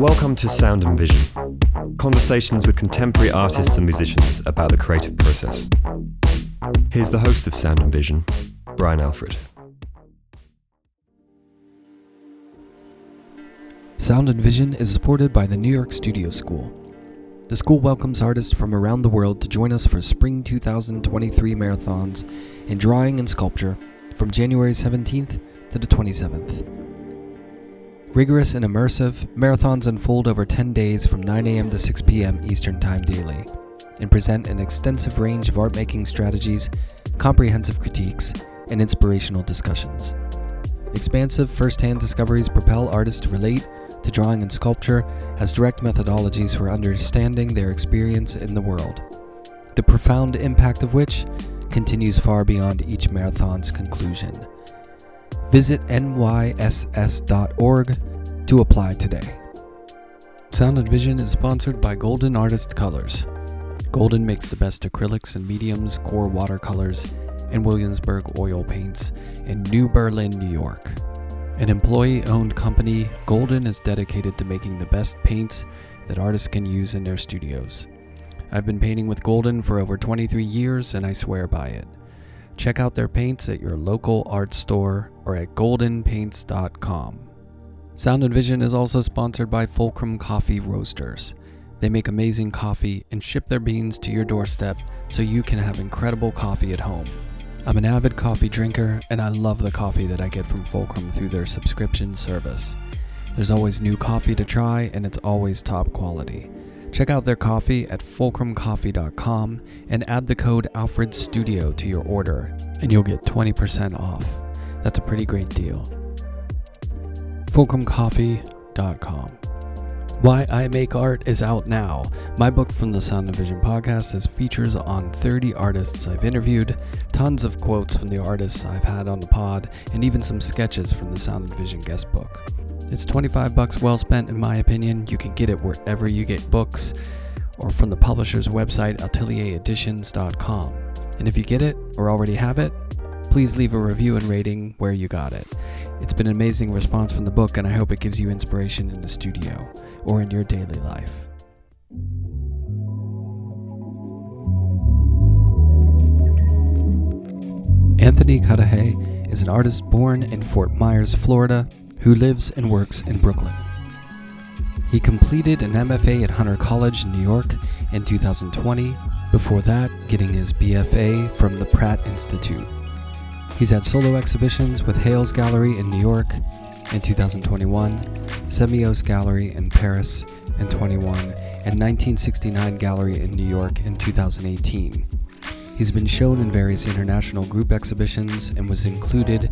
Welcome to Sound and Vision conversations with contemporary artists and musicians about the creative process. Here's the host of Sound and Vision, Brian Alfred. Sound and Vision is supported by the New York Studio School. The school welcomes artists from around the world to join us for Spring 2023 marathons in drawing and sculpture from January 17th to the 27th. Rigorous and immersive, marathons unfold over 10 days from 9 a.m. to 6 p.m. Eastern Time daily and present an extensive range of art making strategies, comprehensive critiques, and inspirational discussions. Expansive first hand discoveries propel artists to relate to drawing and sculpture as direct methodologies for understanding their experience in the world, the profound impact of which continues far beyond each marathon's conclusion. Visit nyss.org to apply today. Sound and Vision is sponsored by Golden Artist Colors. Golden makes the best acrylics and mediums, core watercolors, and Williamsburg oil paints in New Berlin, New York. An employee owned company, Golden is dedicated to making the best paints that artists can use in their studios. I've been painting with Golden for over 23 years and I swear by it. Check out their paints at your local art store or at goldenpaints.com. Sound and Vision is also sponsored by Fulcrum Coffee Roasters. They make amazing coffee and ship their beans to your doorstep so you can have incredible coffee at home. I'm an avid coffee drinker and I love the coffee that I get from Fulcrum through their subscription service. There's always new coffee to try and it's always top quality. Check out their coffee at fulcrumcoffee.com and add the code AlfredStudio to your order, and you'll get 20% off. That's a pretty great deal. fulcrumcoffee.com. Why I Make Art is out now. My book from the Sound and Vision podcast has features on 30 artists I've interviewed, tons of quotes from the artists I've had on the pod, and even some sketches from the Sound and Vision guest book. It's 25 bucks well spent in my opinion. You can get it wherever you get books or from the publisher's website ateliereditions.com. And if you get it or already have it, please leave a review and rating where you got it. It's been an amazing response from the book and I hope it gives you inspiration in the studio or in your daily life. Anthony Cudahy is an artist born in Fort Myers, Florida, who lives and works in Brooklyn. He completed an MFA at Hunter College in New York in 2020, before that, getting his BFA from the Pratt Institute. He's had solo exhibitions with Hales Gallery in New York in 2021, Semiose Gallery in Paris in 21, and 1969 Gallery in New York in 2018. He's been shown in various international group exhibitions and was included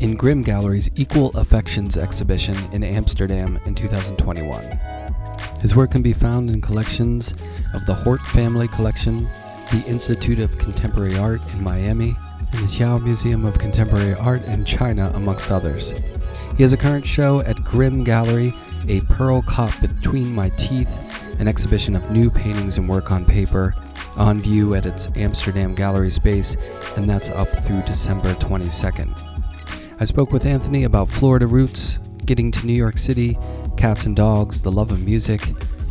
in Grimm Gallery's Equal Affections exhibition in Amsterdam in 2021. His work can be found in collections of the Hort Family Collection, the Institute of Contemporary Art in Miami, the Xiao Museum of Contemporary Art in China, amongst others. He has a current show at Grimm Gallery, A Pearl Caught Between My Teeth, an exhibition of new paintings and work on paper, on view at its Amsterdam gallery space, and that's up through December 22nd. I spoke with Anthony about Florida roots, getting to New York City, cats and dogs, the love of music,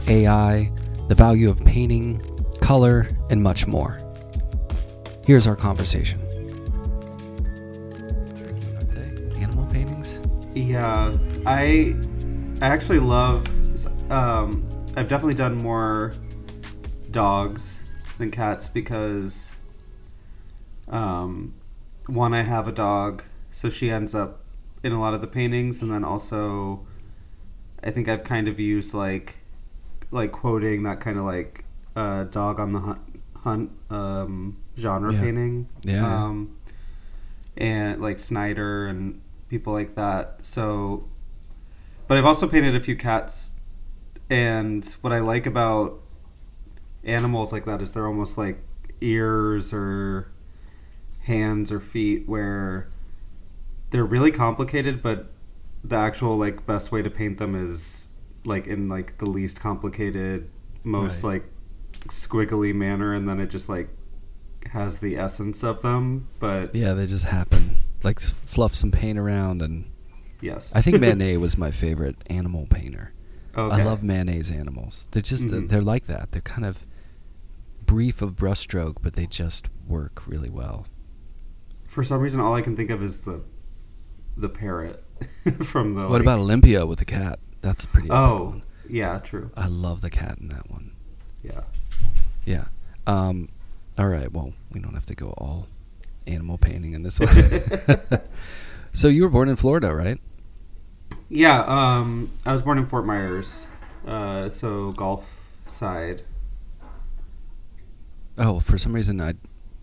AI, the value of painting, color, and much more. Here's our conversation. Yeah, I I actually love. Um, I've definitely done more dogs than cats because um, one I have a dog, so she ends up in a lot of the paintings, and then also I think I've kind of used like like quoting that kind of like uh, dog on the hunt, hunt um, genre Yeah. painting. Yeah. Um, and like Snyder and people like that. So, but I've also painted a few cats, and what I like about animals like that is they're almost like ears or hands or feet where they're really complicated but the actual like best way to paint them is like in like the least complicated most Right. like squiggly manner and then it just like has the essence of them but Yeah, they just happen. Like fluff some paint around, and yes I think Manet was my favorite animal painter. Okay. I love Manet's animals. They're just Mhm. they're like that. They're kind of brief of brushstroke, but they just work really well. For some reason, all I can think of is the the parrot from the. what like- about Olympia with the cat? That's a pretty. Oh, yeah, true. I love the cat in that one. Yeah. Yeah. Um, all right. Well, we don't have to go all animal painting in this one. so you were born in Florida, right? Yeah, um, I was born in Fort Myers, uh, so Gulf side. Oh, for some reason I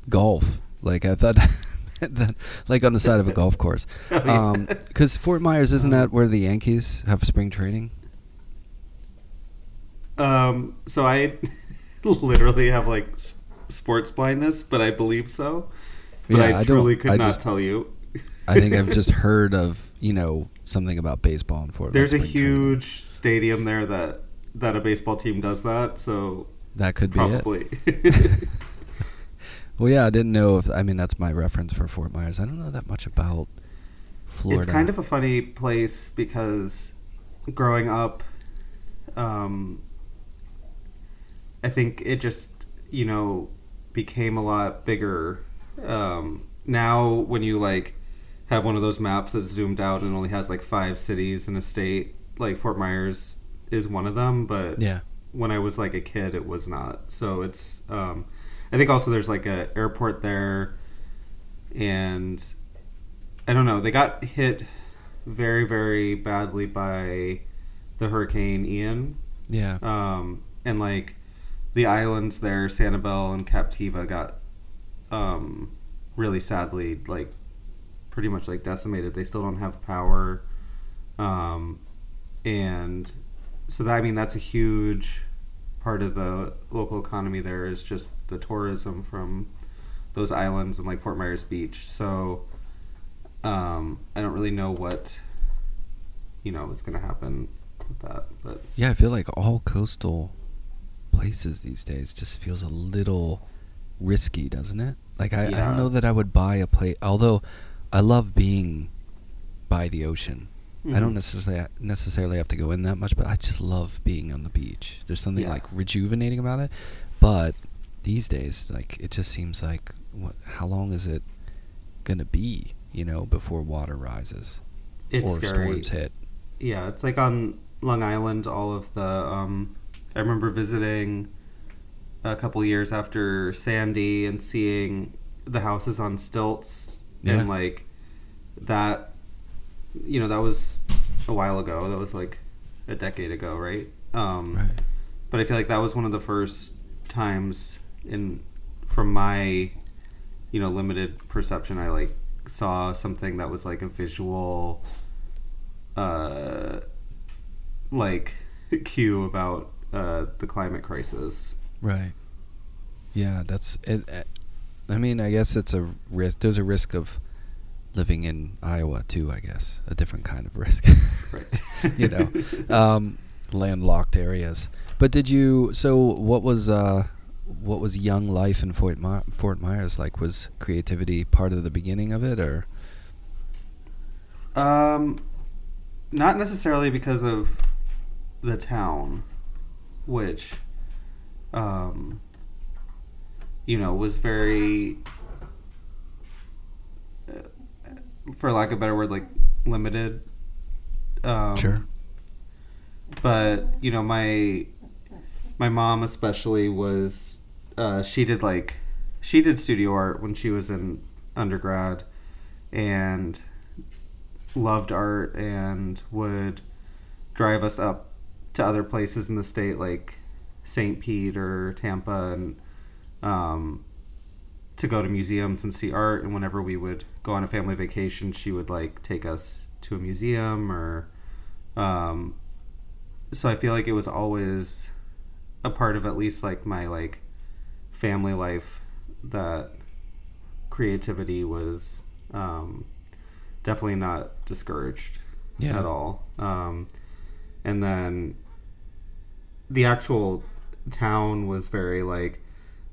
golf. Like I thought that like on the side of a golf course. Um 'cause Fort Myers isn't that where the Yankees have spring training? Um, so I literally have like sports blindness, but I believe so. But Yeah, I I truly could I not just- tell you. I think I've just heard of, you know, something about baseball in Fort There's a spring training. huge stadium there that that a baseball team does that, so that could be it. probably. Well, yeah, I didn't know if I mean that's my reference for Fort Myers. I don't know that much about Florida. It's kind of a funny place because growing up, um, I think it just you know became a lot bigger. Um, now, when you like have one of those maps that's zoomed out and only has like five cities in a state, like Fort Myers is one of them, but yeah. when I was like a kid, it was not. So it's, um, I think also there's like a airport there, and I don't know. They got hit very very badly by the hurricane Ian, Yeah. um, and like the islands there, Sanibel and Captiva, got um, really sadly like pretty much like decimated. They still don't have power, um, and so that I mean that's a huge part of the local economy. There is just the tourism from those islands and like Fort Myers Beach. So um, I don't really know what you know is going to happen with that, but Yeah, I feel like all coastal places these days just feels a little risky, doesn't it? Like I, I don't know that I would buy a place. Although I love being by the ocean. I don't Mhm. necessarily necessarily have to go in that much, but I just love being on the beach. There's something Yeah. like rejuvenating about it. But these days, like it just seems like what? How long is it gonna be? You know, before water rises it's or scary. storms hit. Yeah, it's like on Long Island. All of the um, I remember visiting a couple years after Sandy and seeing the houses on stilts Yeah. and like that. You know, that was a while ago. That was like a decade ago, right? Um, Right. But I feel like that was one of the first times in from my you know limited perception I like saw something that was like a visual uh like cue about uh the climate crisis. Right. Yeah, that's it. uh, I mean, I guess it's a risk. There's a risk of living in Iowa too. I guess a different kind of risk. Right. you know, um, landlocked areas. But did you? So, what was uh, what was young life in Fort My- Fort Myers like? Was creativity part of the beginning of it, or Um, not necessarily because of the town, which, um, you know, was very, uh, for lack of a better word, like limited. Um, sure? but you know my my mom especially was uh, she did like she did studio art when she was in undergrad and loved art and would drive us up to other places in the state like St. Pete or Tampa and um, to go to museums and see art and whenever we would go on a family vacation she would like take us to a museum or um, so I feel like it was always a part of at least like my like family life that creativity was um, definitely not discouraged Yeah. at all. Um, and then the actual town was very like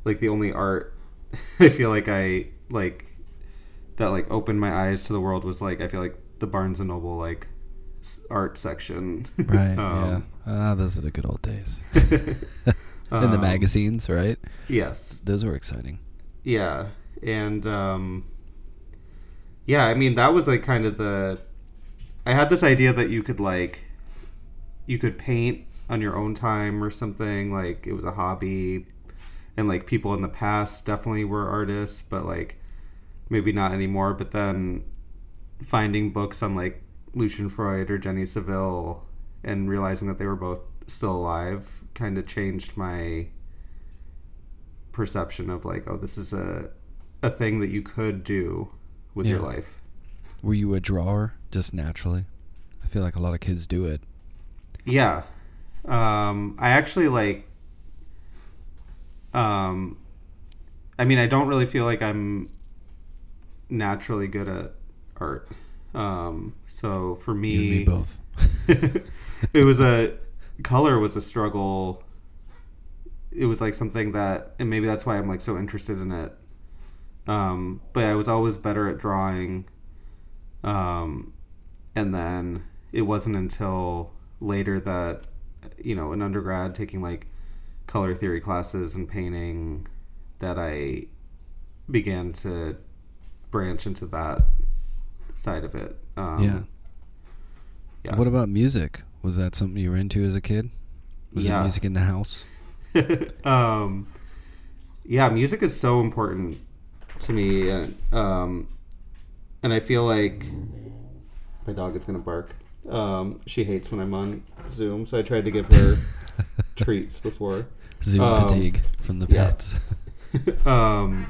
like the only art I feel like I like that like opened my eyes to the world was like I feel like the Barnes and Noble like art section. Right. Um, yeah. Ah, those are the good old days. In the Um, magazines, right? Yes. Those were exciting. Yeah, and um, yeah, I mean that was like kind of the. I had this idea that you could like, you could paint on your own time or something. Like it was a hobby, and like people in the past definitely were artists, but like maybe not anymore. But then finding books on like Lucian Freud or Jenny Saville and realizing that they were both still alive kind of changed my perception of like, oh, this is a a thing that you could do with your life. Were you a drawer just naturally? I feel like a lot of kids do it. Yeah. Um, I actually like. Um, I mean, I don't really feel like I'm naturally good at art. Um, so for me, me both. it was a color was a struggle. It was like something that, and maybe that's why I'm like so interested in it. Um, but I was always better at drawing. Um, and then it wasn't until later that, you know, an undergrad, taking like color theory classes and painting, that I began to branch into that side of it. Um, yeah. yeah. What about music? Was that something you were into as a kid? Was Yeah. it music in the house? um, yeah, music is so important to me, and um, and I feel like my dog is gonna bark. Um, she hates when I'm on Zoom, so I tried to give her treats before. Zoom Um, fatigue from the yeah. pets. um,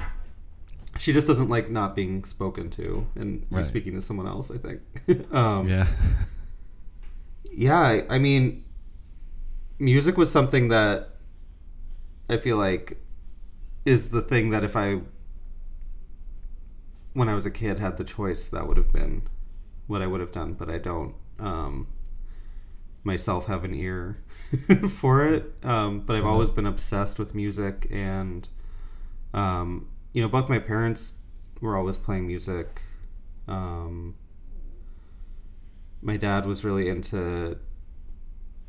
she just doesn't like not being spoken to and Right. speaking to someone else. I think. um, yeah. yeah I, I mean music was something that i feel like is the thing that if i when i was a kid had the choice that would have been what i would have done but i don't um, myself have an ear for it um, but i've Uh-huh. always been obsessed with music and um, you know both my parents were always playing music um, my dad was really into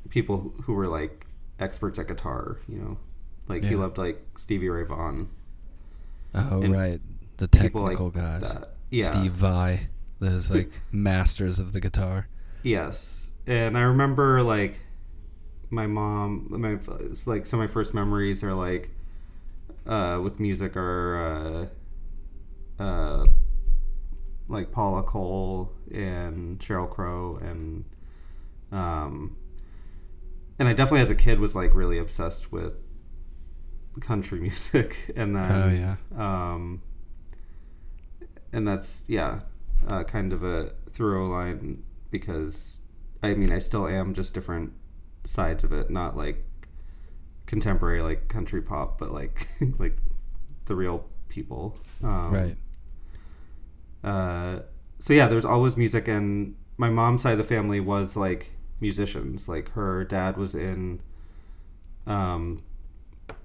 people who were like experts at guitar, you know. Like he loved like Stevie Ray Vaughan. Oh and right, the people like technical guys. that. Yeah. Steve Vai, those like masters of the guitar. Yes. And I remember like my mom my like some of my first memories are like uh with music are uh uh like Paula Cole and Sheryl Crow and um and I definitely as a kid was like really obsessed with country music and then Oh yeah. um, and that's yeah, uh, kind of a through line because I mean I still am just different sides of it, not like contemporary like country pop, but like like the real people. Um, right. uh, so yeah, there's always music, and my mom's side of the family was like musicians. Like her dad was in um,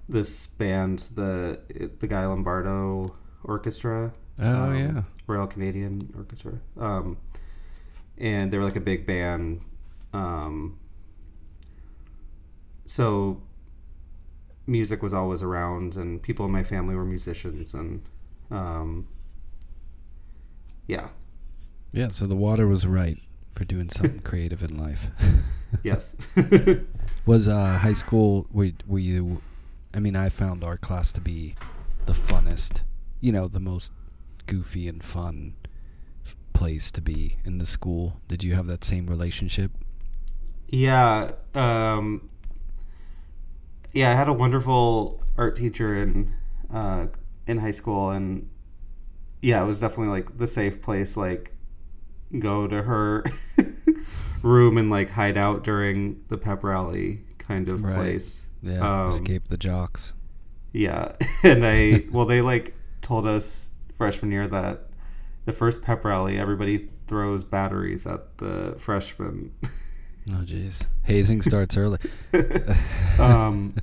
this band, the the Guy Lombardo Orchestra. Oh um, yeah. Royal Canadian Orchestra. Um, and they were like a big band. Um, so music was always around, and people in my family were musicians, and um, yeah, Yeah. So the water was right for doing something creative in life. yes, Was uh, high school? Were, were you? I mean, I found art class to be the funnest. You know, the most goofy and fun place to be in the school. Did you have that same relationship? yeah, um, yeah. I had a wonderful art teacher in uh, in high school, and yeah, it was definitely like the safe place. Like, go to her room and like hide out during the pep rally kind of Right. place. Yeah. Um, escape the jocks. Yeah, and I well, they like told us freshman year that the first pep rally, everybody throws batteries at the freshmen. Oh jeez. Hazing starts early. um,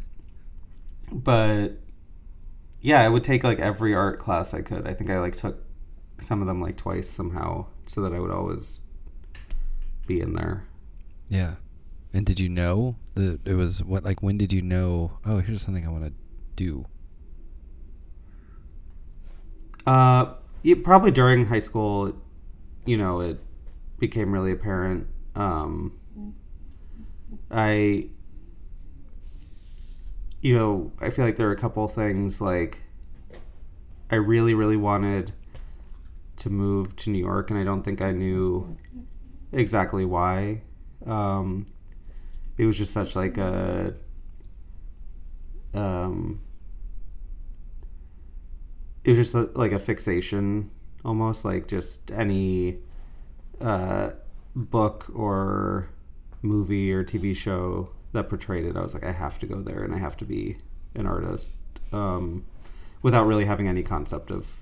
but yeah, I would take like every art class I could. I think I like took some of them like twice somehow, so that I would always be in there. Yeah. And did you know that it was what like when did you know? Oh, here's something I want to do. Uh, yeah, probably during high school, you know, it became really apparent. Um, I, you know, I feel like there are a couple things like I really, really wanted to move to New York, and I don't think I knew exactly why. Um, it was just such like a um, it was just a, like a fixation almost like just any uh, book or movie or tv show that portrayed it i was like i have to go there and i have to be an artist um, without really having any concept of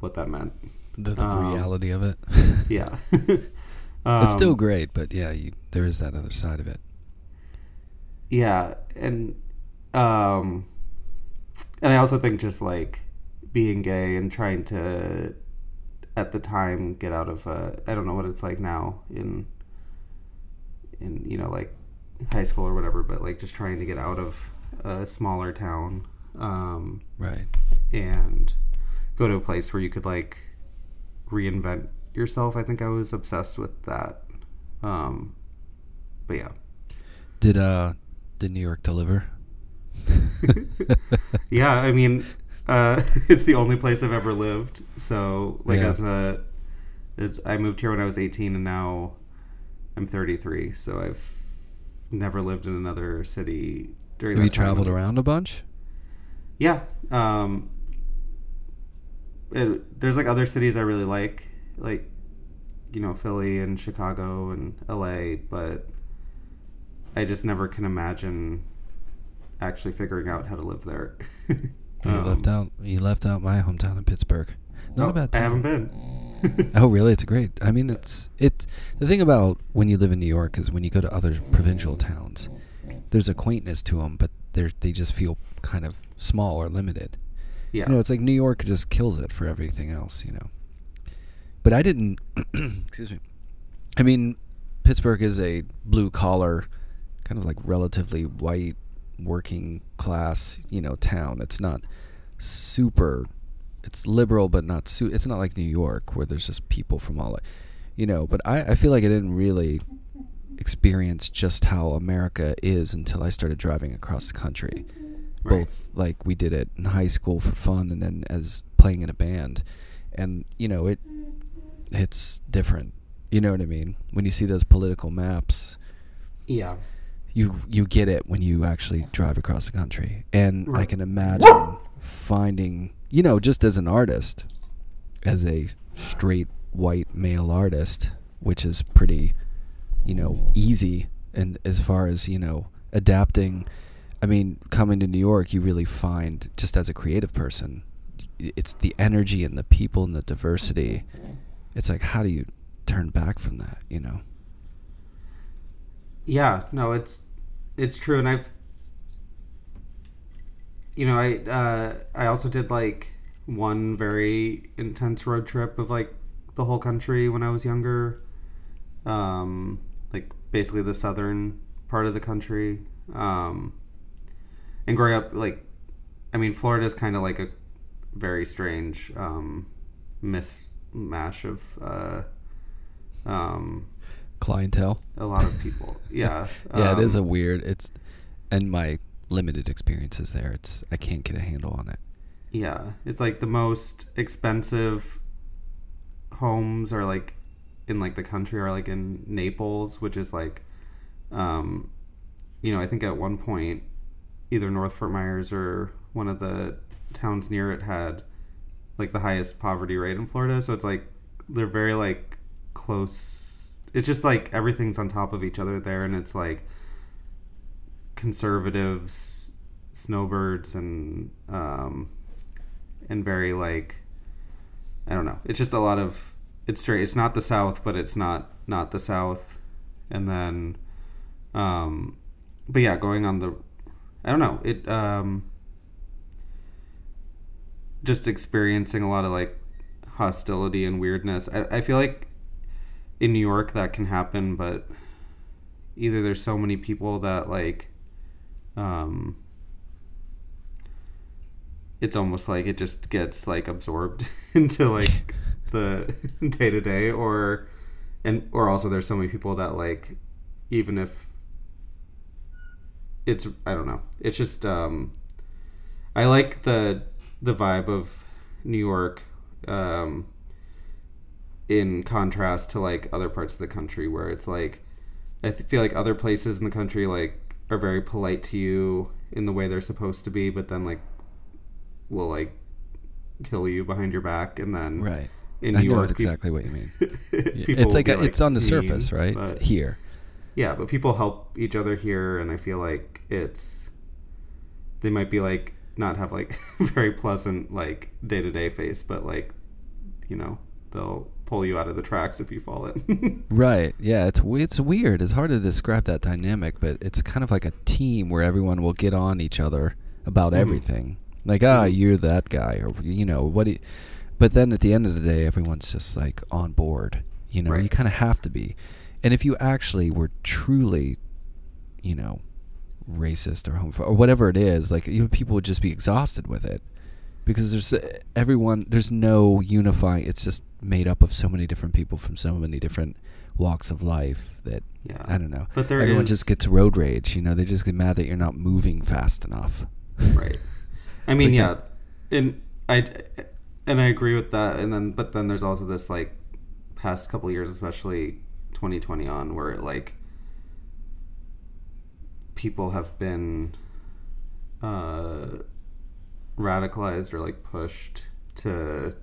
what that meant The, the Um, reality of it. yeah it's still Um, great, but yeah, you, there is that other side of it. yeah and um and i also think just like being gay and trying to at the time get out of uh i don't know what it's like now in in you know like high school or whatever but like just trying to get out of a smaller town um Right. and go to a place where you could like reinvent yourself i think i was obsessed with that um but yeah Did uh did New York deliver? yeah, I mean, uh, it's the only place I've ever lived. So, like, Yeah. as a, it, I moved here when I was 18, and now I'm 33. So I've never lived in another city during. Have you time. traveled around a bunch? Yeah. Um, it, there's like other cities I really like, like, you know, Philly and Chicago and LA, but I just never can imagine actually figuring out how to live there. You Um, left out. You left out my hometown in Pittsburgh. Not Oh, a bad I town. haven't been. Oh, really? It's great. I mean, it's it. The thing about when you live in New York is when you go to other provincial towns, there's a quaintness to them, but they they just feel kind of small or limited. yeah. You know, it's like New York just kills it for everything else. You know, but I didn't. excuse me. I mean, Pittsburgh is a blue collar, kind of like relatively white, working class. You know, town. It's not super. It's liberal, but not su- It's not like New York where there's just people from all. You know, but I, I feel like I didn't really experience just how America is until I started driving across the country Right. both like we did it in high school for fun and then as playing in a band and you know it it's different you know what i mean when you see those political maps Yeah. You you get it when you actually drive across the country. And i can imagine finding you know just as an artist as a straight white male artist which is pretty you know easy and as far as you know adapting. I mean coming to new york you really find just as a creative person it's the energy and the people and the diversity. It's like how do you turn back from that you know Yeah. No, it's it's true, and I've you know I uh, I also did like one very intense road trip of like the whole country when I was younger, um, like basically the southern part of the country, um, and growing up like I mean Florida is kind of like a very strange um, mismatch of uh, um, clientele a lot of people. Yeah. yeah, it is a Um, weird. It's and my limited experiences there. It's I can't get a handle on it. Yeah, it's like the most expensive homes are like in like the country are like in Naples, which is like, um, you know, I think at one point either North Fort Myers or one of the towns near it had like the highest poverty rate in Florida. So it's like they're very like close. It's just like everything's on top of each other there, and it's like conservatives, snowbirds, and um, and very like I don't know. It's just a lot of it's straight. It's not the South, but it's not not the South. And then, um, but yeah, going on the, I don't know. It um, just experiencing a lot of like hostility and weirdness. I, I feel like in New York that can happen, but either there's so many people that like um it's almost like it just gets like absorbed into like the day to day or and or also there's so many people that like even if it's I don't know. It's just um I like the the vibe of New York um in contrast to like other parts of the country where it's like I feel like other places in the country like are very polite to you in the way they're supposed to be, but then like will like kill you behind your back, and then Right. in I New know York, exactly what you mean. it's like, a, it's on the surface, right? but- Here. yeah, but people help each other here, and I feel like it's they might be like not have like very pleasant like day to day face, but like you know they'll pull you out of the tracks if you fall in. Right. Yeah. It's it's weird. It's hard to describe that dynamic, but it's kind of like a team where everyone will get on each other about Mhm. everything. Like, ah, Mhm. you're that guy, or you know what? Do you, but then at the end of the day, everyone's just like on board. You know, Right. you kind of have to be. And if you actually were truly, you know, racist or homophobic or whatever it is, like you, people would just be exhausted with it because there's uh, everyone there's no unifying it's just made up of so many different people from so many different walks of life that yeah, I don't know. But there Everyone is- just gets road rage, you know, they just get mad that you're not moving fast enough. right. I mean, like yeah, and I and I agree with that. And then, but then there's also this like past couple of years, especially 2020 on, where like people have been uh, radicalized or like pushed to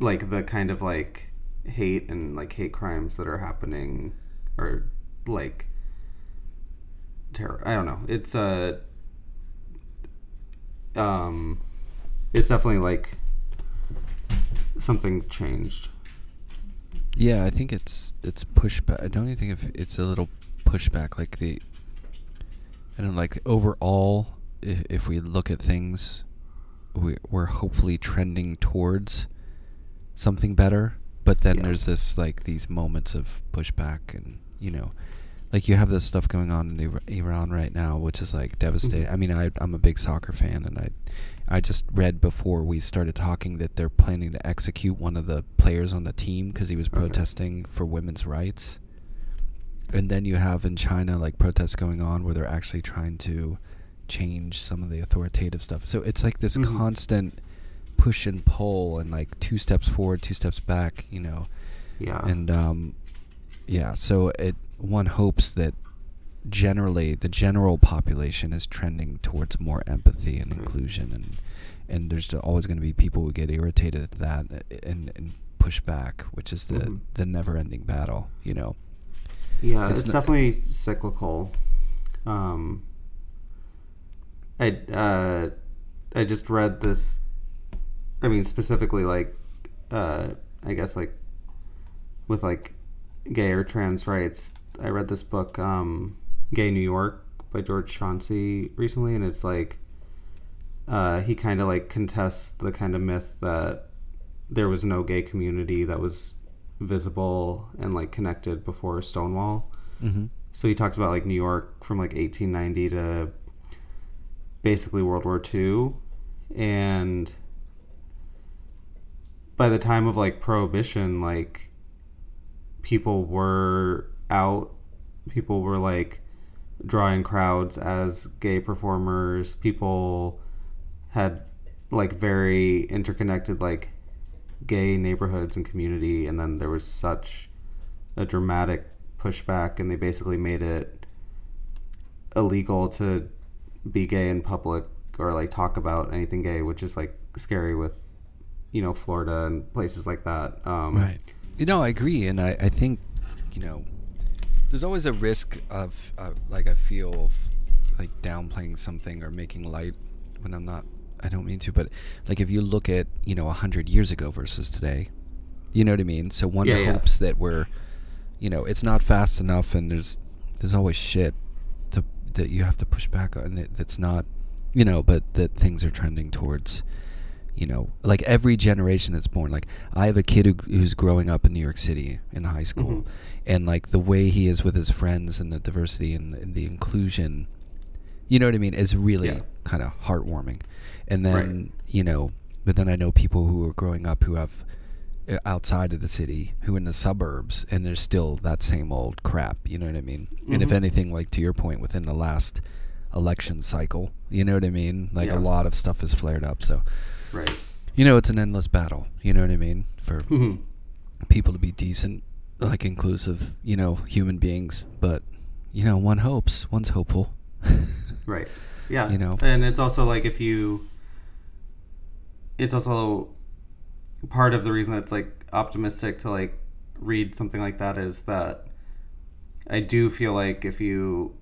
like the kind of like hate and like hate crimes that are happening or like terror. I don't know. It's a um it's definitely like something changed. Yeah, I think it's it's pushback. I don't even think if it's a little pushback, like the, I don't know, like overall, if, if we look at things, we, we're hopefully trending towards something better. But then Yeah. there's this like these moments of pushback, and you know, like you have this stuff going on in Iran right now, which is like devastating. Mhm. I mean, I I'm a big soccer fan, and I I just read before we started talking that they're planning to execute one of the players on the team because he was Okay. protesting for women's rights. And then you have in China like protests going on where they're actually trying to change some of the authoritative stuff. So it's like this Mhm. constant push and pull and like two steps forward, two steps back, you know. Yeah. And um yeah, so it one hopes that generally the general population is trending towards more empathy and Right. inclusion and and there's always going to be people who get irritated at that and and push back which is the Mhm. the never ending battle you know Yeah, It's it's, not- definitely cyclical. Um, I uh, I just read this. I mean, specifically, like, uh, I guess, like, with like gay or trans rights. I read this book, um, "Gay New York" by George Chauncey recently, and it's like uh, he kind of like contests the kind of myth that there was no gay community that was visible and like connected before Stonewall. mm-hmm. So he talks about like New York from like 1890 to basically World War II, and by the time of like Prohibition, like people were out, people were like drawing crowds as gay performers. People had like very interconnected like gay neighborhoods and community, and then there was such a dramatic pushback, and they basically made it illegal to be gay in public or like talk about anything gay, which is like scary with you know Florida and places like that. Um, right you know i agree and i i think you know there's always a risk of uh, like i feel of like downplaying something or making light when i'm not i don't mean to but like if you look at you know 100 years ago versus today you know what i mean so one Yeah, yeah. hopes that we're you know it's not fast enough and there's there's always shit that you have to push back on it that's not you know but that things are trending towards you know, like every generation that's born. Like I have a kid who, who's growing up in New York City in high school, Mhm. and like the way he is with his friends and the diversity and, and the inclusion, you know what I mean, is really Yeah. kind of heartwarming. And then Right. you know, but then I know people who are growing up who have outside of the city, who in the suburbs, and there's still that same old crap. You know what I mean? And if Mhm. anything, like to your point, within the last election cycle, you know what I mean? Like Yeah. a lot of stuff has flared up. So Right. you know, it's an endless battle. You know what I mean? For Mhm. people to be decent, like inclusive, you know, human beings. But you know, one hopes, one's hopeful. Right. Yeah. You know? And it's also like if you it's also part of the reason that's like optimistic to like read something like that is that I do feel like if you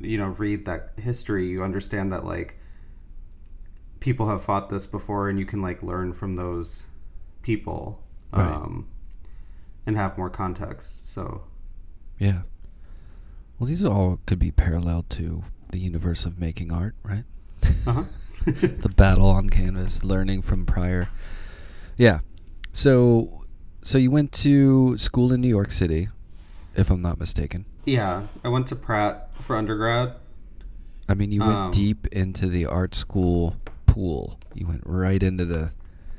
you know read that history you understand that like people have fought this before and you can like learn from those people Right. um and have more context so Yeah. Well, these all could be paralleled to the universe of making art, right? uh-huh the battle on canvas, learning from prior. Yeah. So, so you went to school in New York City, if I'm not mistaken. Yeah, I went to Pratt for undergrad. I mean, you went Um, deep into the art school pool. You went right into the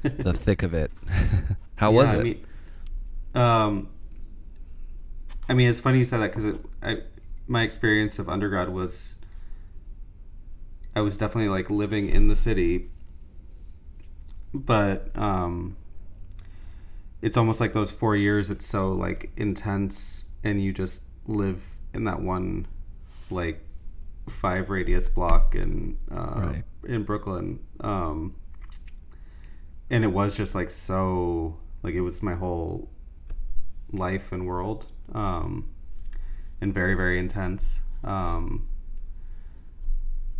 the thick of it. How was it? I mean, um, I mean, it's funny you said that because I my experience of undergrad was I was definitely like living in the city, but um, it's almost like those four years. It's so like intense, and you just live in that one like five radius block in uh, Right. in Brooklyn. Um, and it was just like so like it was my whole life and world um and very very intense um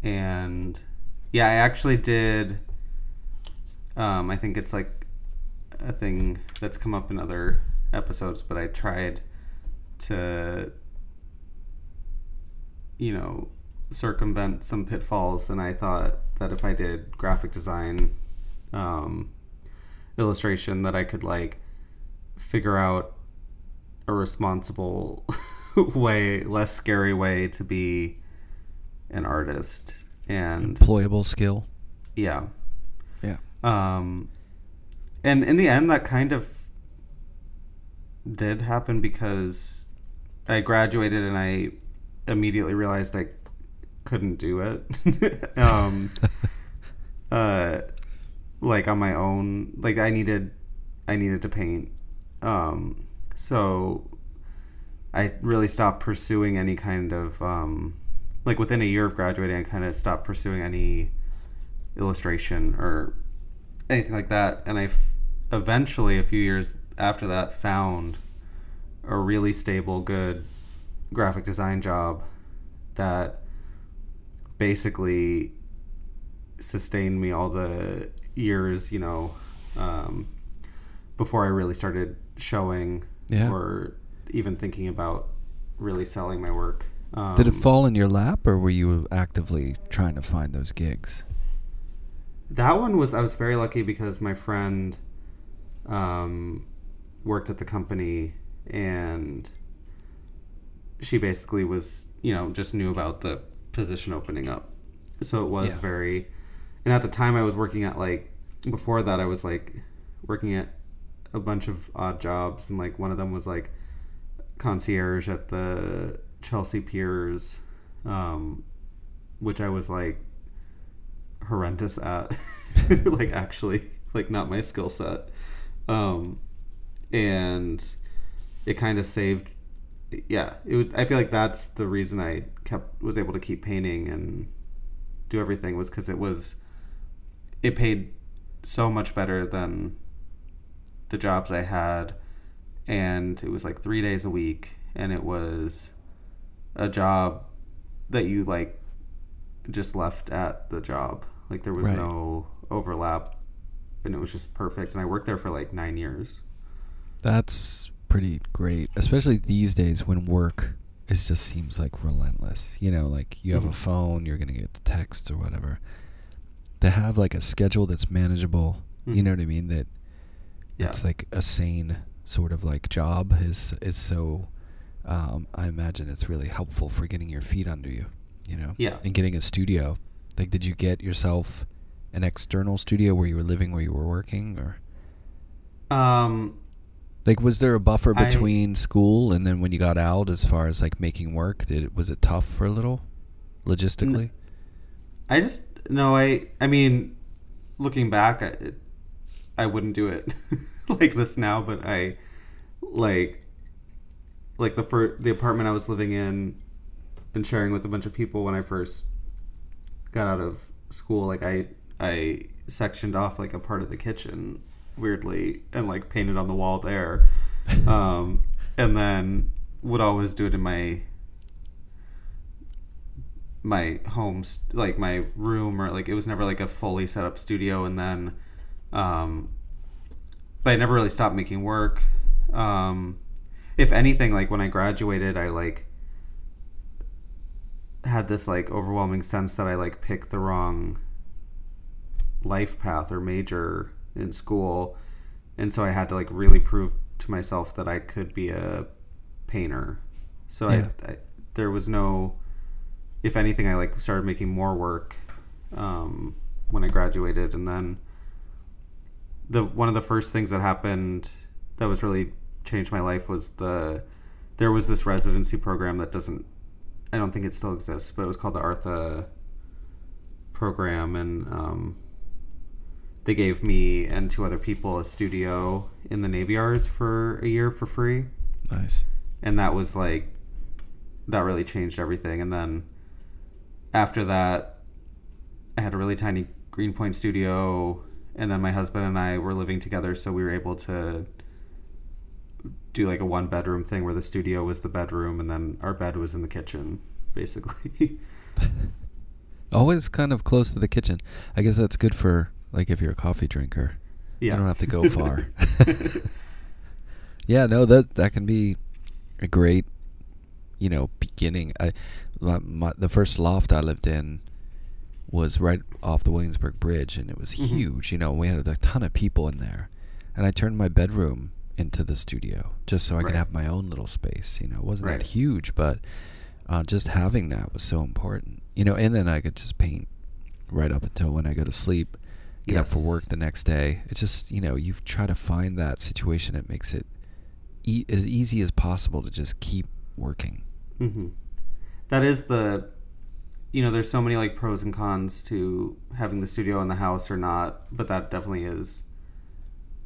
and yeah i actually did um i think it's like a thing that's come up in other episodes but i tried to you know circumvent some pitfalls and i thought that if i did graphic design um illustration that I could like figure out a responsible way, less scary way to be an artist. And Employable skill. yeah. Yeah. Um and in the end that kind of did happen because I graduated and I immediately realized I couldn't do it. um uh like on my own like i needed i needed to paint um so i really stopped pursuing any kind of um like within a year of graduating i kind of stopped pursuing any illustration or anything like that and i f- eventually a few years after that found a really stable good graphic design job that basically sustained me all the years, you know, um, before I really started showing Yeah. or even thinking about really selling my work. Um, Did it fall in your lap, or were you actively trying to find those gigs? That one was I was very lucky because my friend um, worked at the company and she basically was you know just knew about the position opening up, so it was Yeah. very. And at the time, I was working at like before that I was like working at a bunch of odd jobs and like one of them was like concierge at the Chelsea Piers, um, which I was like horrendous at. Like actually like not my skill set. Um and it kind of saved yeah it was, i feel like that's the reason i kept was able to keep painting and do everything was because it was it paid so much better than the jobs i had. And it was like three days a week and it was a job that you like just left at the job. Like there was Right. no overlap, and it was just perfect. And I worked there for like nine years. That's pretty great, especially these days when work is just seems like relentless. You know, like you have a Mhm. phone, you're gonna get the text or whatever. to have like a schedule that's manageable. You Mhm. know what I mean? That Yeah. it's like a sane sort of like job is is so. Um, I imagine it's really helpful for getting your feet under you. You know. Yeah. And getting a studio. Like, did you get yourself an external studio where you were living, where you were working, or Um, like was there a buffer I- between school and then when you got out, as far as like making work? Did it, was it tough for a little, logistically? I just no. I I mean, looking back, I, I wouldn't do it like this now. But I like like the first the apartment I was living in and sharing with a bunch of people when I first got out of school. Like I I sectioned off like a part of the kitchen weirdly and like painted on the wall there, um, and then would always do it in my my home like my room or like it was never like a fully set up studio and then um but I never really stopped making work um if anything like when I graduated I like had this like overwhelming sense that I like picked the wrong life path or major in school. And so I had to like really prove to myself that I could be a painter. So Yeah. I, I there was no if anything, I like started making more work um, when I graduated, and then the one of the first things that happened that was really changed my life was the there was this residency program that doesn't I don't think it still exists, but it was called the Artha program, and um, they gave me and two other people a studio in the Navy Yards for a year for free. Nice. and that was like that really changed everything. And then after that i had a really tiny greenpoint studio. And then my husband and i were living together so we were able to do like a one bedroom thing where the studio was the bedroom and then our bed was in the kitchen basically Always kind of close to the kitchen. I guess that's good for like if you're a coffee drinker. yeah You don't have to go far. yeah, no, that that can be a great, you know, beginning. I, my, my, the first loft I lived in was right off the Williamsburg Bridge, and it was Mhm. huge. You know, we had a ton of people in there, and I turned my bedroom into the studio just so I Right. could have my own little space. You know, it wasn't Right. that huge, but uh, just having that was so important. You know, and then I could just paint right up until when I go to sleep get up for work the next day. It's just you know you try to find that situation that makes it e- as easy as possible to just keep working. hmm That is the, you know, there's so many like pros and cons to having the studio in the house or not, but that definitely is.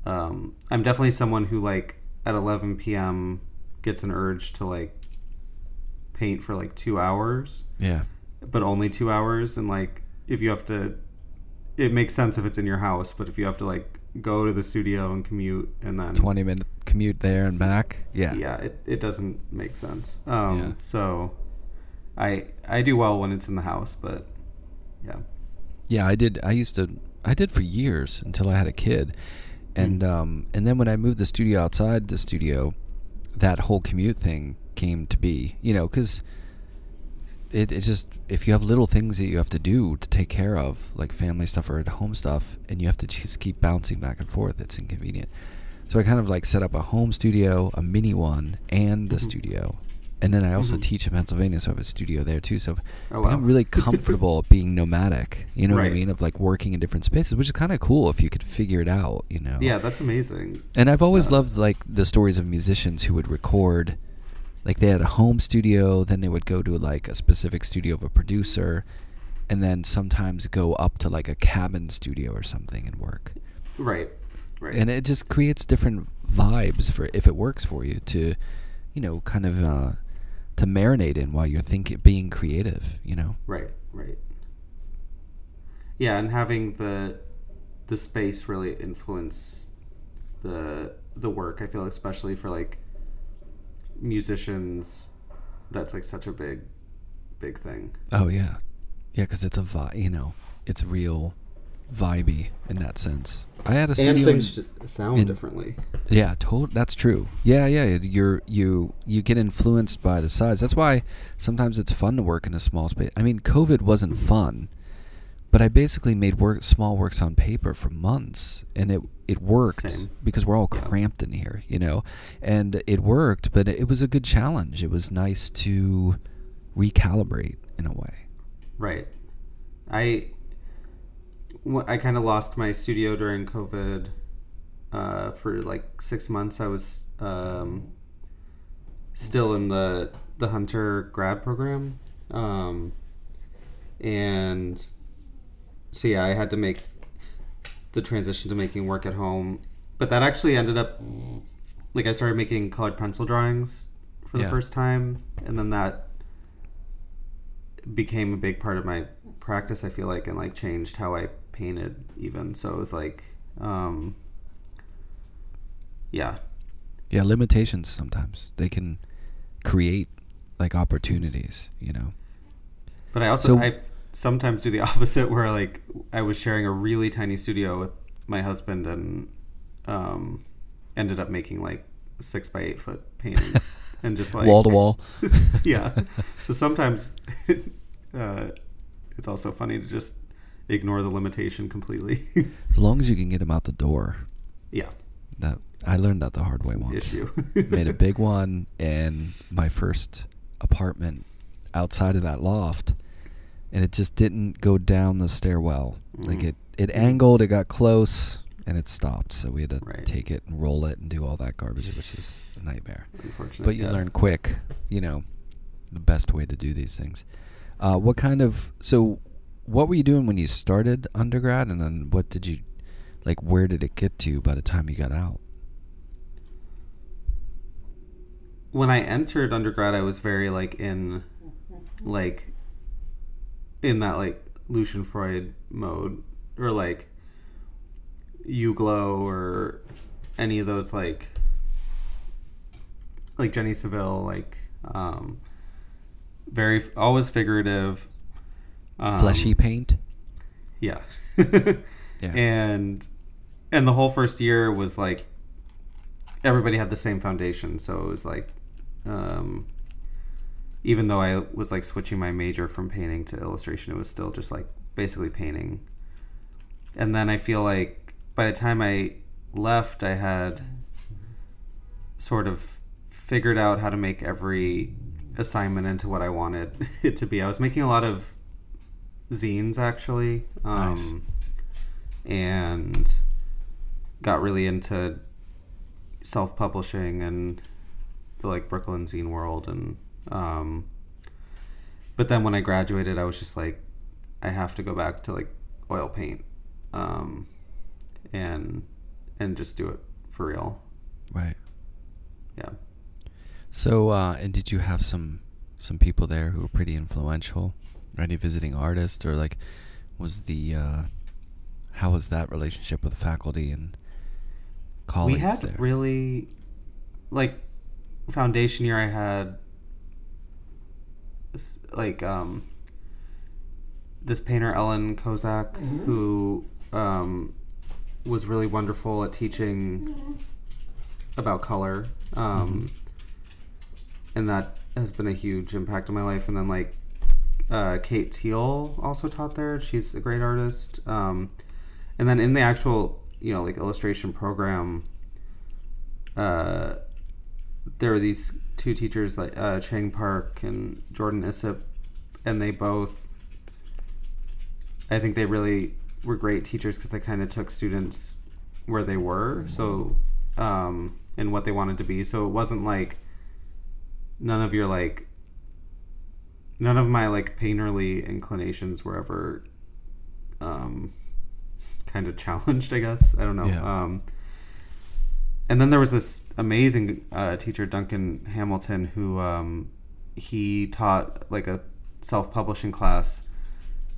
Um, I'm definitely someone who like at 11 p.m. gets an urge to like paint for like two hours, Yeah, but only two hours, and like if you have to, it makes sense if it's in your house, but if you have to like go to the studio and commute and then twenty minute commute there and back. Yeah, yeah, it, it doesn't make sense. Um, Yeah. So I I do well when it's in the house, but yeah. Yeah, I did. I used to. I did for years until I had a kid, and um, and then when I moved the studio outside the studio, that whole commute thing came to be. You know, because it, it's just if you have little things that you have to do to take care of, like family stuff or at home stuff, and you have to just keep bouncing back and forth, it's inconvenient. So I kind of like set up a home studio, a mini one, and the Mhm. studio. And then I also Mhm. teach in Pennsylvania, so I have a studio there too. So Oh, I'm really comfortable being nomadic. You know what I mean? Of like working in different spaces, which is kind of cool if you could figure it out. You know? Yeah, that's amazing. And I've always Uh, loved like the stories of musicians who would record, like they had a home studio, then they would go to like a specific studio of a producer, and then sometimes go up to like a cabin studio or something and work. Right. Right. And it just creates different vibes for if it works for you to, you know, kind of uh, to marinate in while you're thinking, being creative. You know? right. Right. Yeah, and having the the space really influence the the work. I feel especially for like musicians, that's like such a big big thing. Oh yeah, yeah, because it's a vibe you know, it's real vibey in that sense. I had a studio. and in- things sh- sound in- differently. yeah, to- that's true. Yeah, yeah, you're you you get influenced by the size. That's why sometimes it's fun to work in a small space. I mean, COVID wasn't fun, but I basically made work small works on paper for months, and it it worked Same. because we're all cramped in here, you know, and it worked. But it was a good challenge. It was nice to recalibrate in a way. Right. I I kind of lost my studio during COVID. Uh, for like six months, I was um, still in the the Hunter grad program, um, and so yeah, I had to make the transition to making work at home. But that actually ended up like I started making colored pencil drawings for the Yeah. first time, and then that became a big part of my practice i feel like and like changed how i painted even so it was like um yeah Yeah, limitations sometimes they can create like opportunities, you know. but i also So- i sometimes do the opposite where like i was sharing a really tiny studio with my husband and um ended up making like six by eight foot paintings and just like wall to wall. yeah. So sometimes uh, it's also funny to just ignore the limitation completely. As long as you can get them out the door. yeah. That I learned that the hard way once. Issue. Made a big one in my first apartment outside of that loft, and it just didn't go down the stairwell. Like Mhm. it, it angled, it got close, and it stopped. So we had to Right. take it and roll it and do all that garbage, which is a nightmare. But you yeah. learn quick, you know, the best way to do these things. Uh, what kind of so? What were you doing when you started undergrad, and then what did you like? Where did it get to by the time you got out? When I entered undergrad, I was very like in, like, in that like Lucian Freud mode, or like, Uglow, or any of those like, like Jenny Saville, like, um, very always figurative, um, Fleshy paint. Yeah. Yeah. And and the whole first year was like everybody had the same foundation, so it was like um even though I was like switching my major from painting to illustration, it was still just like basically painting. And then I feel like by the time I left, I had sort of figured out how to make every assignment into what I wanted it to be. I was making a lot of zines actually. Um, Nice. And got really into self publishing and the like Brooklyn zine world and um but then when I graduated I was just like I have to go back to like oil paint um and and just do it for real. Right. Yeah. So, uh, and did you have some some people there who were pretty influential? Any visiting artists, or like, was the uh, how was that relationship with faculty and colleagues we had there? really like foundation year i had like um this painter ellen kozak who um was really wonderful at teaching about color um and that has been a huge impact on my life. And then like uh, Kate Teale also taught there. She's a great artist. Um, and then in the actual, you know, like illustration program, uh, there were these two teachers like uh, Chang Park and Jordan Isip, and they both, I think they really were great teachers because they kind of took students where they were, so um, and what they wanted to be. So it wasn't like none of your like none of my like painterly inclinations were ever um kind of challenged i guess i don't know Yeah. um and then there was this amazing uh, teacher duncan hamilton who um he taught like a self-publishing class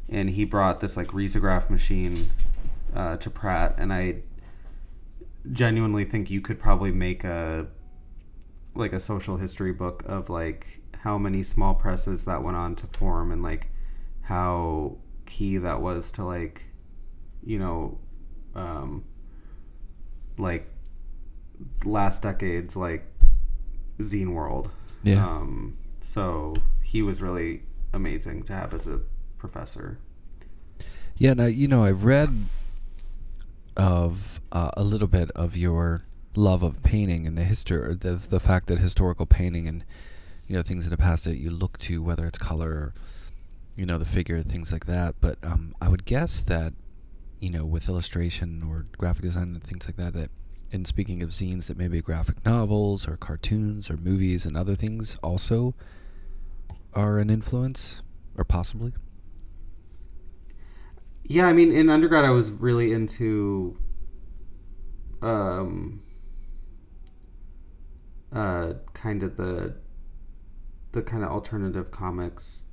and he brought this like risograph machine uh, to pratt and i genuinely think you could probably make a like a social history book of like how many small presses that went on to form and like how key that was to like you know um like last decades like zine world Yeah. um so he was really amazing to have as a professor Yeah, now you know I've read of uh, a little bit of your love of painting and the history, or the the fact that historical painting and you know things in the past that you look to, whether it's color, or, you know, the figure, things like that. But um, I would guess that you know with illustration or graphic design and things like that, that in speaking of zines, that maybe graphic novels or cartoons or movies and other things also are an influence, or possibly. Yeah, I mean, in undergrad, I was really into um, uh, kind of the the kind of alternative comics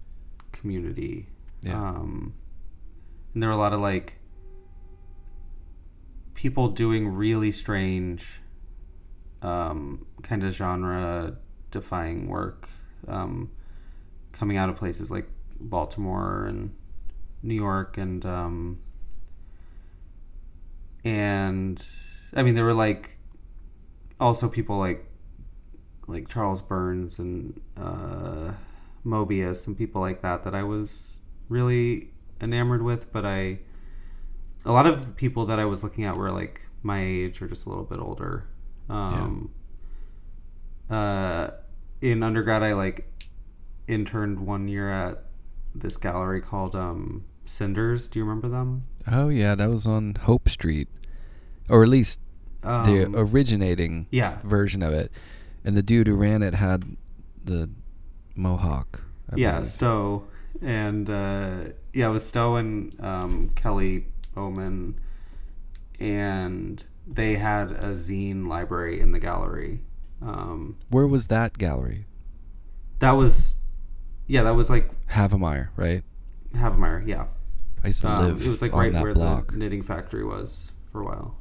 community. Yeah. Um, and there were a lot of like people doing really strange, um, kind of genre defying work, um, coming out of places like Baltimore and New York and um, and I mean there were like also people like like Charles Burns and uh, Moebius and people like that that I was really enamored with, but I a lot of the people that I was looking at were like my age or just a little bit older. Um, uh, in undergrad, I like interned one year at this gallery called um, Cinders. Do you remember them? Oh yeah, that was on Hope Street, or at least the Um, originating yeah, version of it. And the dude who ran it had the mohawk. I yeah, believe. Stowe, and uh, yeah, it was Stowe and um, Kelly Bowman, and they had a zine library in the gallery. Um, Where was that gallery? that was, yeah, that was like Havemeyer, right? Havemeyer. Yeah, I used to um, live it was like on right where block. the knitting factory was for a while.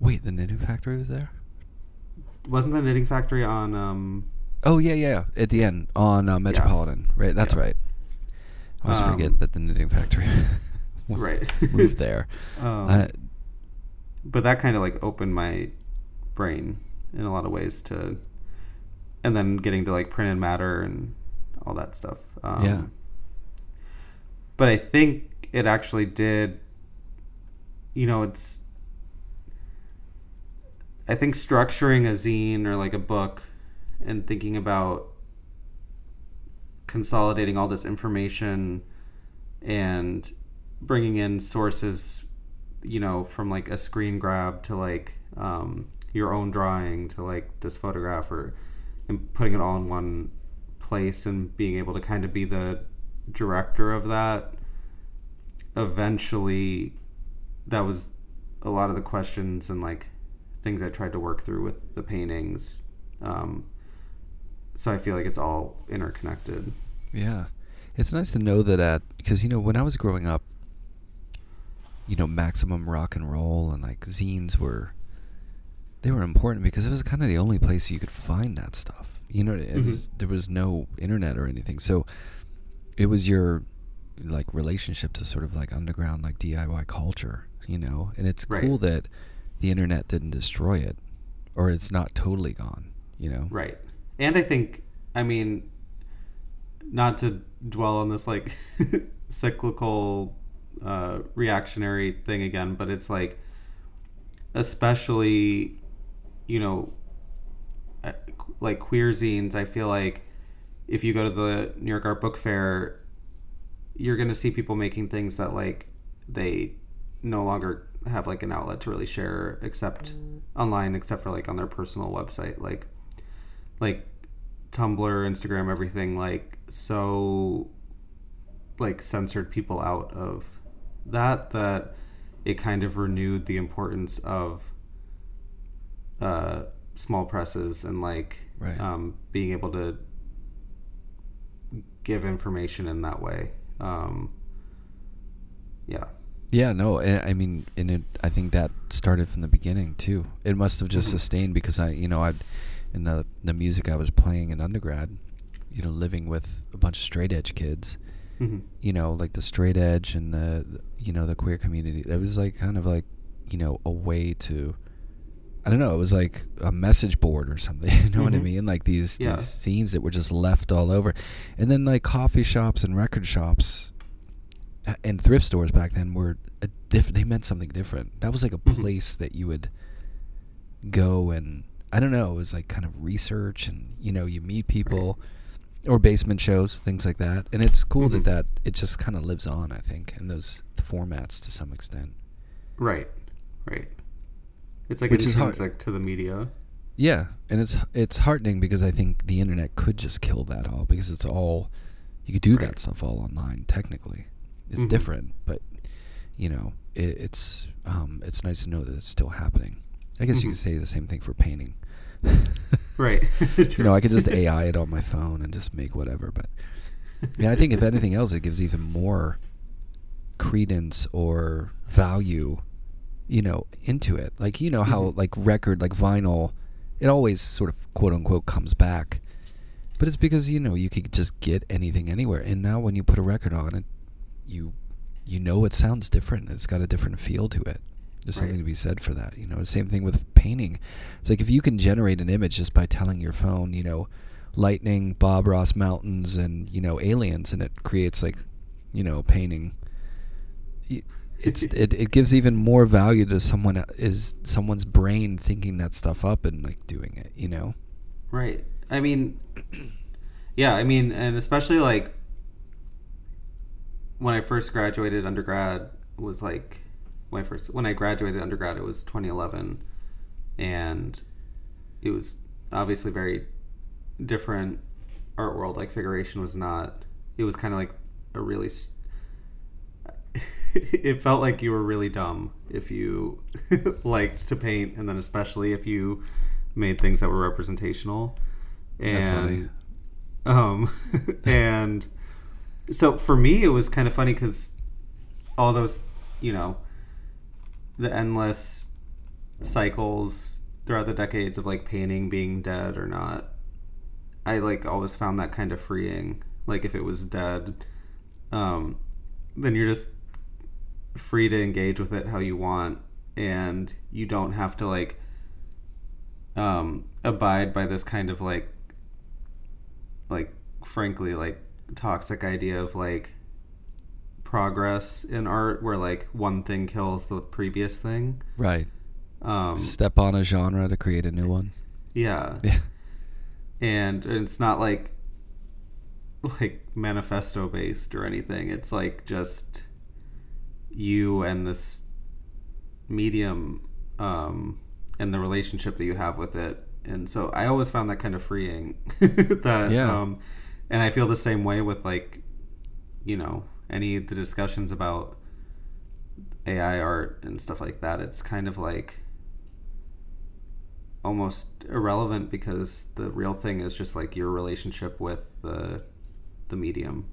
Wait, the knitting factory was there? Wasn't the knitting factory on? Um, Oh yeah, yeah. At the end on uh, Metropolitan, right? That's Yeah. right. I always Um, forget that the knitting factory right. moved there. um, I, but that kind of like opened my brain in a lot of ways to and then getting to like Printed Matter and all that stuff um, Yeah. but i think it actually did you know it's i think structuring a zine or like a book and thinking about consolidating all this information and bringing in sources you know from like a screen grab to like um, your own drawing to like this photograph or and putting it all in one place and being able to kind of be the director of that eventually that was a lot of the questions and like things i tried to work through with the paintings um, so i feel like it's all interconnected Yeah. It's nice to know that at because you know when I was growing up, you know maximum rock and roll and like zines were they were important because it was kind of the only place you could find that stuff. You know, it was, there was no internet or anything, so it was your like relationship to sort of like underground like DIY culture. You know, and it's Right. cool that the internet didn't destroy it, or it's not totally gone. You know, Right. And I think, I mean, not to dwell on this like cyclical uh, reactionary thing again, but it's like, especially, you know, uh, like queer zines, I feel like if you go to the New York Art Book Fair, you're going to see people making things that like they no longer have like an outlet to really share except online except for like on their personal website like like Tumblr, Instagram, everything like so like censored people out of that that it kind of renewed the importance of uh, small presses and like Right. um, being able to give information in that way. Um, yeah. Yeah, no, and I mean, and it, I think that started from the beginning too. It must have just Mhm. sustained because I, you know, I, in the the music I was playing in undergrad, you know, living with a bunch of straight edge kids, hmm you know, like the straight edge and the, you know, the queer community. It was like kind of like, you know, a way to, I don't know, it was like a message board or something. You know what I Mhm. mean? Like these Yeah. these scenes that were just left all over, and then like coffee shops and record shops and thrift stores back then were a diff- they meant something different. That was like a Mhm. place that you would go and I don't know, it was like kind of research and you know, you meet people or basement shows, things like that. And it's cool Mhm. that that it just kind of lives on, I think, in those formats to some extent. Right. Right. It's like Which is hard. to the media. Yeah, and it's it's heartening because I think the internet could just kill that all because it's all you could do Right. that stuff all online technically. It's Mhm. different, but you know it, it's um, it's nice to know that it's still happening. I guess you Mhm. could say the same thing for painting. Right. You know, I could just AI it on my phone and just make whatever. But yeah, I think if anything else, it gives even more credence or value, you know, into it. Like you know how Mhm. like record, like vinyl, it always sort of quote unquote comes back. But it's because you know you could just get anything anywhere, and now when you put a record on it, you you know it sounds different. It's got a different feel to it. There's Right. something to be said for that. You know, same thing with painting. It's like if you can generate an image just by telling your phone, you know, lightning, Bob Ross mountains, and you know aliens, and it creates like, you know, painting. It's it, it gives even more value to someone is someone's brain thinking that stuff up and like doing it. You know. Right. I mean, yeah, I mean, and especially like when I first graduated undergrad was like when I first when I graduated undergrad it was 2011 and it was obviously very different art world. Like figuration was not it was kind of like a really it felt like you were really dumb if you liked to paint and then especially if you made things that were representational. That's funny. and um and so for me it was kind of funny because all those you know the endless cycles throughout the decades of like painting being dead or not i like always found that kind of freeing. Like if it was dead um then you're just free to engage with it how you want and you don't have to like um abide by this kind of like like frankly like toxic idea of like progress in art where like one thing kills the previous thing Right. um Step on a genre to create a new one. yeah Yeah. and it's not like like manifesto based or anything it's like just you and this medium um and the relationship that you have with it and so i always found that kind of freeing that Yeah. um and i feel the same way with like you know any of the discussions about ai art and stuff like that it's kind of like almost irrelevant because the real thing is just like your relationship with the the medium.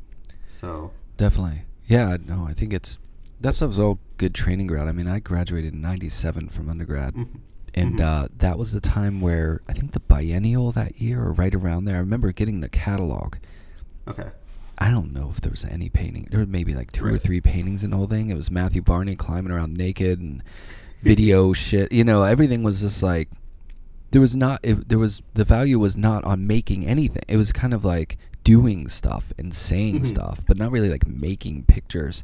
So Definitely. Yeah, no, I think it's that stuff's all good training ground. I mean, I graduated in 97 from undergrad. mhm. And Mhm. uh, that was the time where I think the biennial that year or right around there, I remember getting the catalog. okay, I don't know if there was any painting. There were maybe like two or three paintings in the whole thing. It was Matthew Barney climbing around naked and video shit. You know, everything was just like there was not. It, there was the value was not on making anything. It was kind of like doing stuff and saying Mhm. stuff, but not really like making pictures.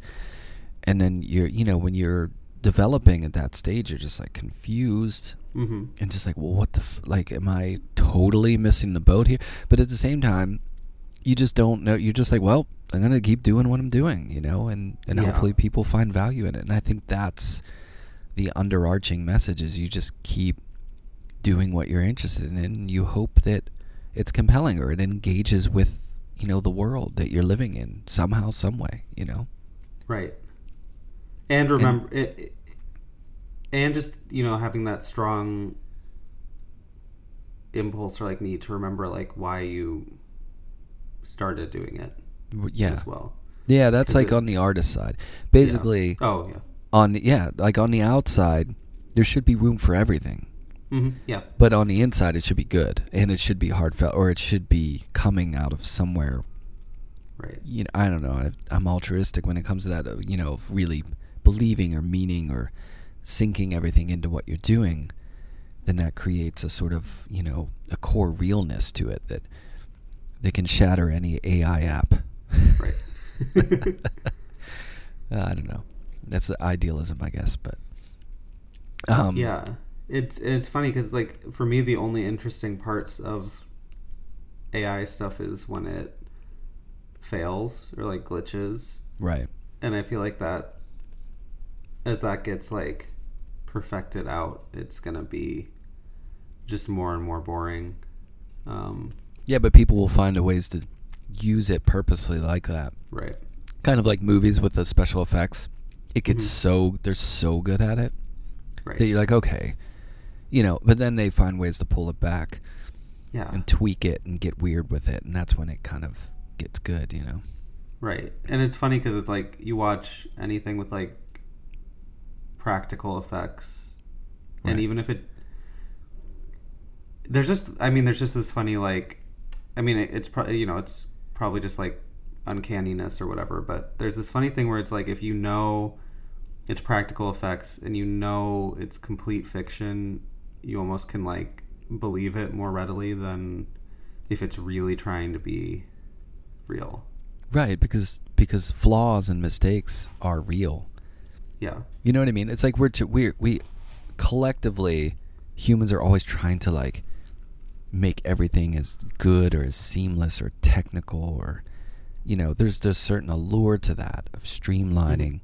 And then you're, you know, when you're developing at that stage, you're just like confused hmm and just like, well, what the f- like? Am I totally missing the boat here? But at the same time, you just don't know. You're just like, well, I'm gonna keep doing what I'm doing, you know, and and Yeah. hopefully people find value in it. And I think that's the underarching message: is you just keep doing what you're interested in, and you hope that it's compelling or it engages with you know the world that you're living in somehow, some way, you know. right. And remember it, it- and just you know having that strong impulse or like need to remember like why you started doing it Yeah, as well. yeah, that's like it- on the artist side. Basically, Oh yeah. on yeah, like on the outside, there should be room for everything. hmm Yeah. But on the inside, it should be good, and it should be heartfelt, or it should be coming out of somewhere. Right. You know, I don't know. I, I'm altruistic when it comes to that. uh, You know, really believing or meaning or sinking everything into what you're doing. Then that creates a sort of you know a core realness to it that that can shatter any AI app. Right. Uh, I don't know. That's the idealism, I guess. But um, yeah, it's it's funny because like for me, the only interesting parts of AI stuff is when it fails or like glitches, right. and I feel like that as that gets like perfected out, it's gonna be just more and more boring. Um, Yeah, but people will find a ways to use it purposefully like that. right. Kind of like movies with the special effects. It gets Mhm. so they're so good at it Right. that you're like, okay, you know. But then they find ways to pull it back yeah. and tweak it and get weird with it, and that's when it kind of gets good, you know. Right. And it's funny because it's like you watch anything with like practical effects, and even if it, there's just, I mean, there's just this funny like, I mean, it, it's probably you know it's probably just like uncanniness or whatever, but there's this funny thing where it's like if you know it's practical effects and you know it's complete fiction, you almost can like believe it more readily than if it's really trying to be real. Right, because because flaws and mistakes are real. Yeah. You know what I mean? It's like we're t- we we collectively humans are always trying to like make everything as good or as seamless or technical or you know there's there's certain allure to that of streamlining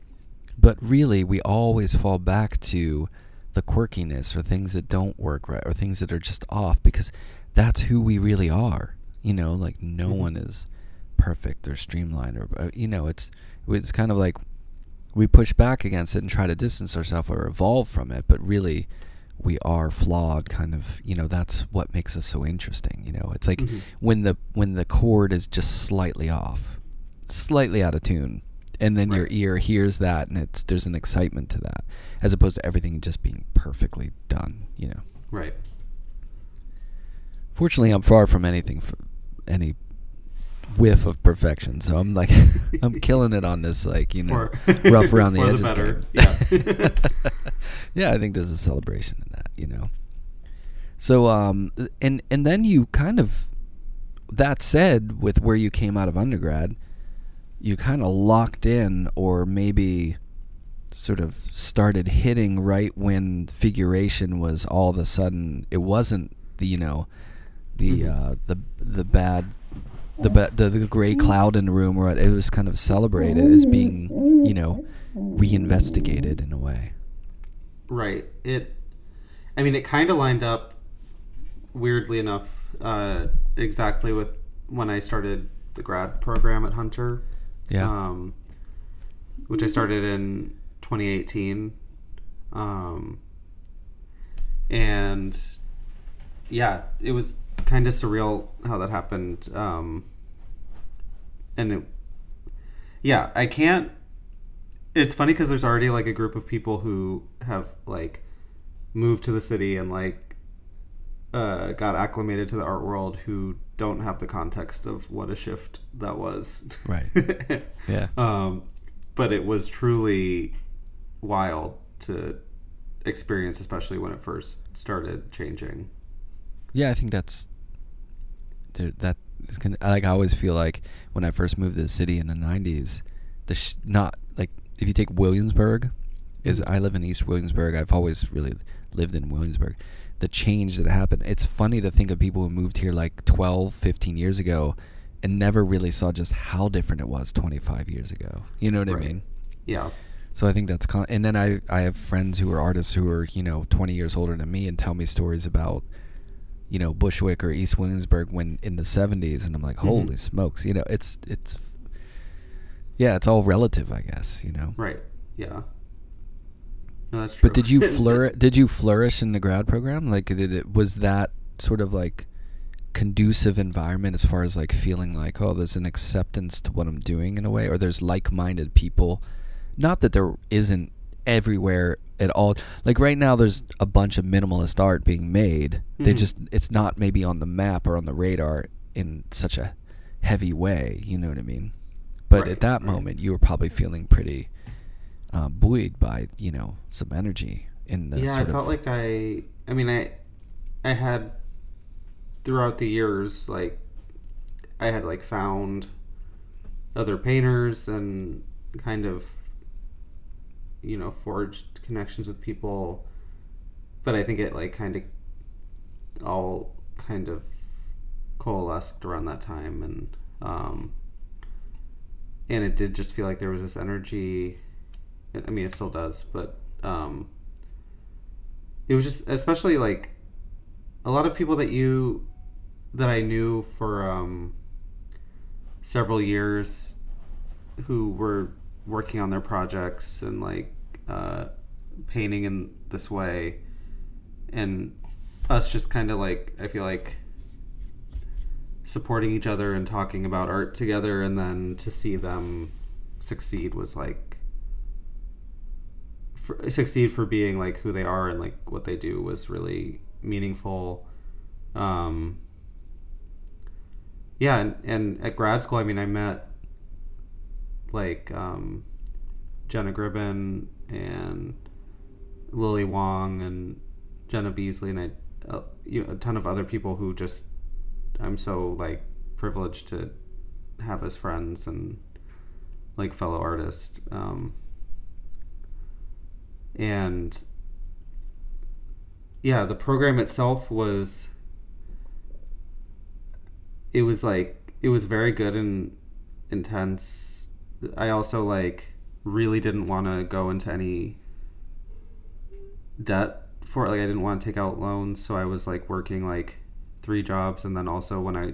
but really we always fall back to the quirkiness or things that don't work right or things that are just off because that's who we really are you know like no Mhm. one is perfect or streamlined or uh, you know it's it's kind of like we push back against it and try to distance ourselves or evolve from it but really we are flawed kind of you know that's what makes us so interesting you know it's like Mhm. when the when the chord is just slightly off slightly out of tune and then your ear hears that and it's there's an excitement to that as opposed to everything just being perfectly done you know Right. fortunately i'm far from anything for any whiff of perfection so i'm like i'm killing it on this like you know rough around the edges game. Yeah. yeah, I think there's a celebration in that, you know. So um and and then you kind of that said with where you came out of undergrad, you kind of locked in or maybe sort of started hitting right when figuration was all of a sudden it wasn't the you know the Mhm. uh the the bad the, the the gray cloud in the room where it was kind of celebrated as being you know reinvestigated in a way Right. It. I mean, it kind of lined up weirdly enough, uh, exactly with when I started the grad program at Hunter. Yeah. Um, which I started in 2018. Um, and yeah, it was kind of surreal how that happened. Um, and it, yeah, I can't it's funny because there's already like a group of people who have like moved to the city and like uh, got acclimated to the art world who don't have the context of what a shift that was. Right. Yeah. Um, but it was truly wild to experience, especially when it first started changing. Yeah, I think that's that is gonna like I always feel like when I first moved to the city in the '90s, the sh- not like if you take Williamsburg, is mm-hmm. I live in East Williamsburg. I've always really lived in Williamsburg. The change that happened. It's funny to think of people who moved here like 12, 15 years ago, and never really saw just how different it was 25 years ago. You know what I mean? Yeah. So I think that's con- and then I I have friends who are artists who are you know 20 years older than me and tell me stories about you know Bushwick or East Williamsburg when in the 70s and I'm like Mhm. holy smokes you know it's it's yeah it's all relative I guess you know Right. Yeah. No, that's true. but did you flourish did you flourish in the grad program like did it was that sort of like conducive environment as far as like feeling like oh there's an acceptance to what I'm doing in a way or there's like-minded people not that there isn't everywhere at all like right now there's a bunch of minimalist art being made they Mhm. just it's not maybe on the map or on the radar in such a heavy way you know what I mean but Right, at that right. moment you were probably feeling pretty uh, buoyed by you know some energy in the yeah, I felt like I. I mean, I, I had throughout the years, like, I had like found other painters and kind of you know forged connections with people but i think it like kind of all kind of coalesced around that time and um and it did just feel like there was this energy. I mean it still does but um it was just especially like a lot of people that you that i knew for um several years who were working on their projects and like uh, painting in this way. And us just kind of like i feel like supporting each other and talking about art together and then to see them succeed was like for, succeed for being like who they are and like what they do was really meaningful. Um yeah and, and at grad school i mean i met like um Jenna Gribbon and lily wong and jenna beasley and i uh, you know, a ton of other people who just i'm so like privileged to have as friends and like fellow artists um and yeah the program itself was it was like it was very good and intense. I also like really didn't want to go into any debt for it like i didn't want to take out loans so i was like working like three jobs and then also when i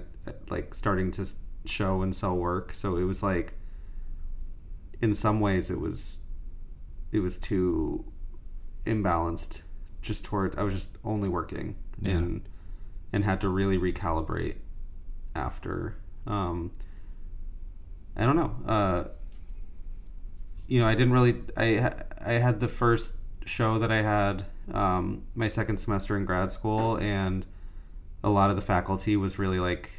like starting to show and sell work so it was like in some ways it was it was too imbalanced just toward I was just only working Yeah. and and had to really recalibrate after um I don't know uh you know I didn't really I I had the first show that I had um my second semester in grad school and a lot of the faculty was really like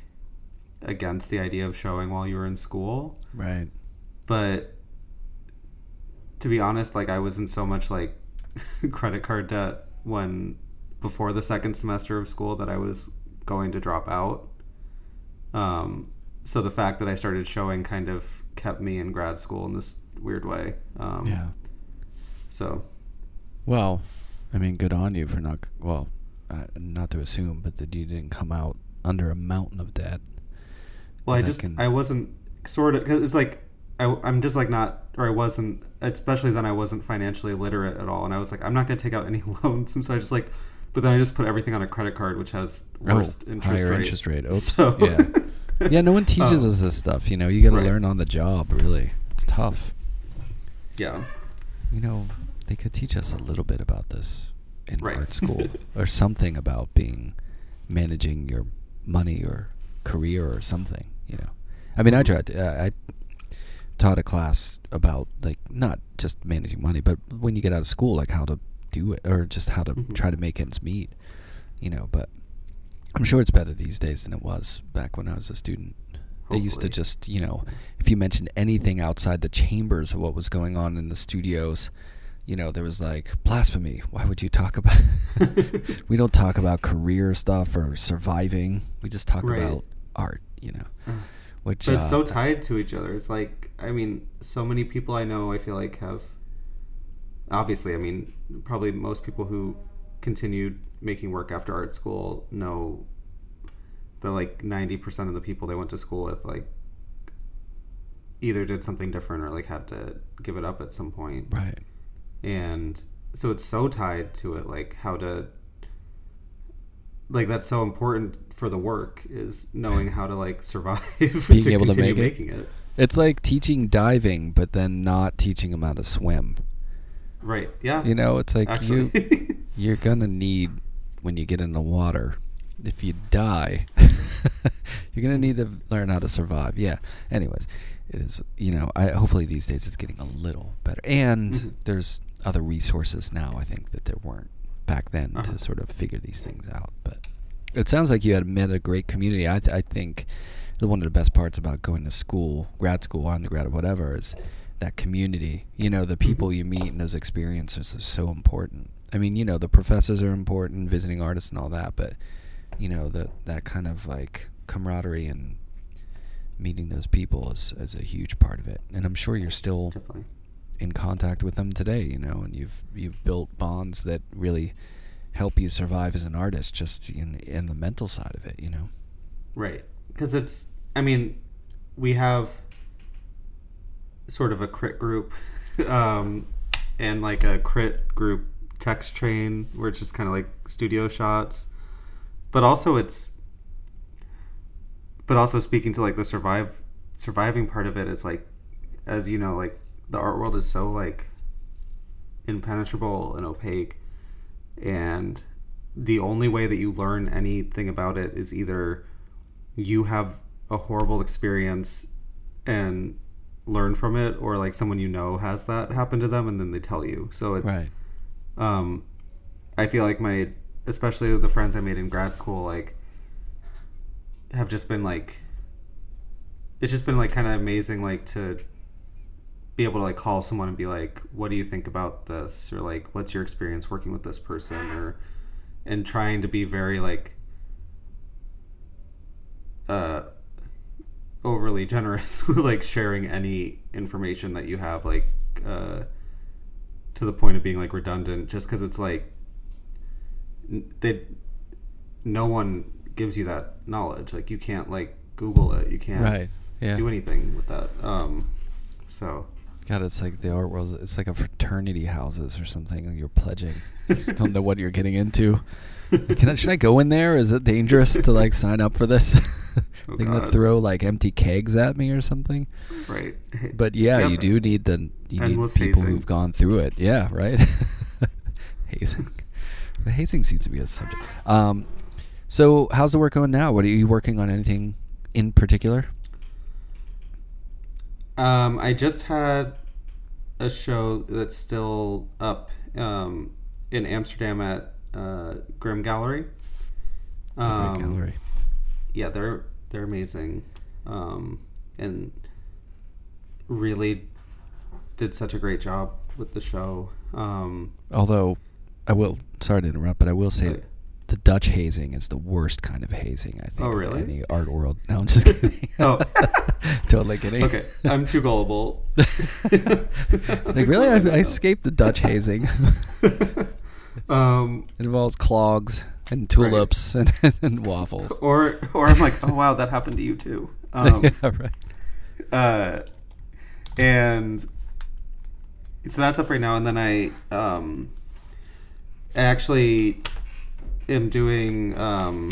against the idea of showing while you were in school Right. but to be honest like i was in so much like credit card debt when before the second semester of school that i was going to drop out um, so the fact that i started showing kind of kept me in grad school in this weird way um, Yeah. so Well, I mean, good on you for not. Well, uh, not to assume, but that you didn't come out under a mountain of debt. well i just can- i wasn't sort of because it's like I, i'm just like not or i wasn't especially then i wasn't financially literate at all and i was like i'm not going to take out any loans and so i just like but then i just put everything on a credit card which has worst oh, interest higher rate. interest rate. Oops. So- Yeah. Yeah. No one teaches Um, us this stuff. You know, you got to right. learn on the job. Really, it's tough. yeah You know, they could teach us a little bit about this in Right. art school, or something about being managing your money or career or something. You know, I mean, I tried. Uh, I taught a class about like not just managing money, but when you get out of school, like how to do it, or just how to Mhm. try to make ends meet. You know, but I'm sure it's better these days than it was back when I was a student. They used to just, you know, if you mentioned anything outside the chambers of what was going on in the studios, you know, there was like blasphemy. Why would you talk about? we don't talk about career stuff or surviving. We just talk Right. about art, you know, Uh, which but it's so uh, tied to each other it's like i mean so many people i know i feel like have obviously i mean probably most people who continued making work after art school know that like 90% of the people they went to school with like either did something different or like had to give it up at some point right. And so it's so tied to it like how to like that's so important for the work is knowing how to like survive Being able to make it. making it. It's like teaching diving, but then not teaching them how to swim. right yeah You know, it's like actually you you're gonna need when you get in the water. If you die, you're gonna need to learn how to survive. Yeah. Anyways, it is. You know, I hopefully these days it's getting a little better, and Mhm. there's other resources now. I think that there weren't back then Uh-huh. to sort of figure these things out. But it sounds like you had met a great community. I th- I think the one of the best parts about going to school, grad school, undergrad, or whatever, is that community. You know, the people you meet and those experiences are so important. I mean, you know, the professors are important, visiting artists and all that, but you know, the that kind of like camaraderie and meeting those people is is a huge part of it. And I'm sure you're still definitely in contact with them today, you know, and you've you've built bonds that really help you survive as an artist, just in in the mental side of it, you know. Right. Because it's, I mean, we have sort of a crit group um, and like a crit group text train where it's just kind of like studio shots. But also it's, but also speaking to like the survive surviving part of it, it's like, as you know, like the art world is so like impenetrable and opaque and the only way that you learn anything about it is either you have a horrible experience and learn from it or like someone you know has that happen to them and then they tell you so it's Right. um i feel like my especially the friends i made in grad school like have just been like it's just been like kind of amazing like to be able to like call someone and be like what do you think about this? or like what's your experience working with this person? or and trying to be very like uh overly generous with like sharing any information that you have like uh to the point of being like redundant just because it's like that no one gives you that knowledge. Like you can't like google it. You can't Right. Yeah. do anything with that. Um so God, it's like the art world. It's like a fraternity houses or something. and You're pledging. You don't know what you're getting into. Can I, should I go in there? Is it dangerous to like sign up for this? Oh, They're gonna throw like empty kegs at me or something. right But yeah, Yep. you do need the you need people hazing. who've gone through it. Yeah, right. hazing. The hazing seems to be a subject. Um, so how's the work going now? What are you working on? Anything in particular? Um, I just had a show that's still up um, in Amsterdam at uh, GRIMM Gallery. A great Um, gallery. Yeah, they're they're amazing, um, and really did such a great job with the show. Um, Although, I will. Sorry to interrupt, but I will say Okay. The Dutch hazing is the worst kind of hazing. I think. Oh, really? Any art world? No, I'm just kidding. Oh. totally kidding. okay, I'm too gullible. like really, I, I escaped the Dutch hazing. um, it involves clogs and tulips and, and waffles. or or I'm like, oh wow, that happened to you too. Um, yeah, right. uh, and so that's up right now. And then I, um, I actually am doing um,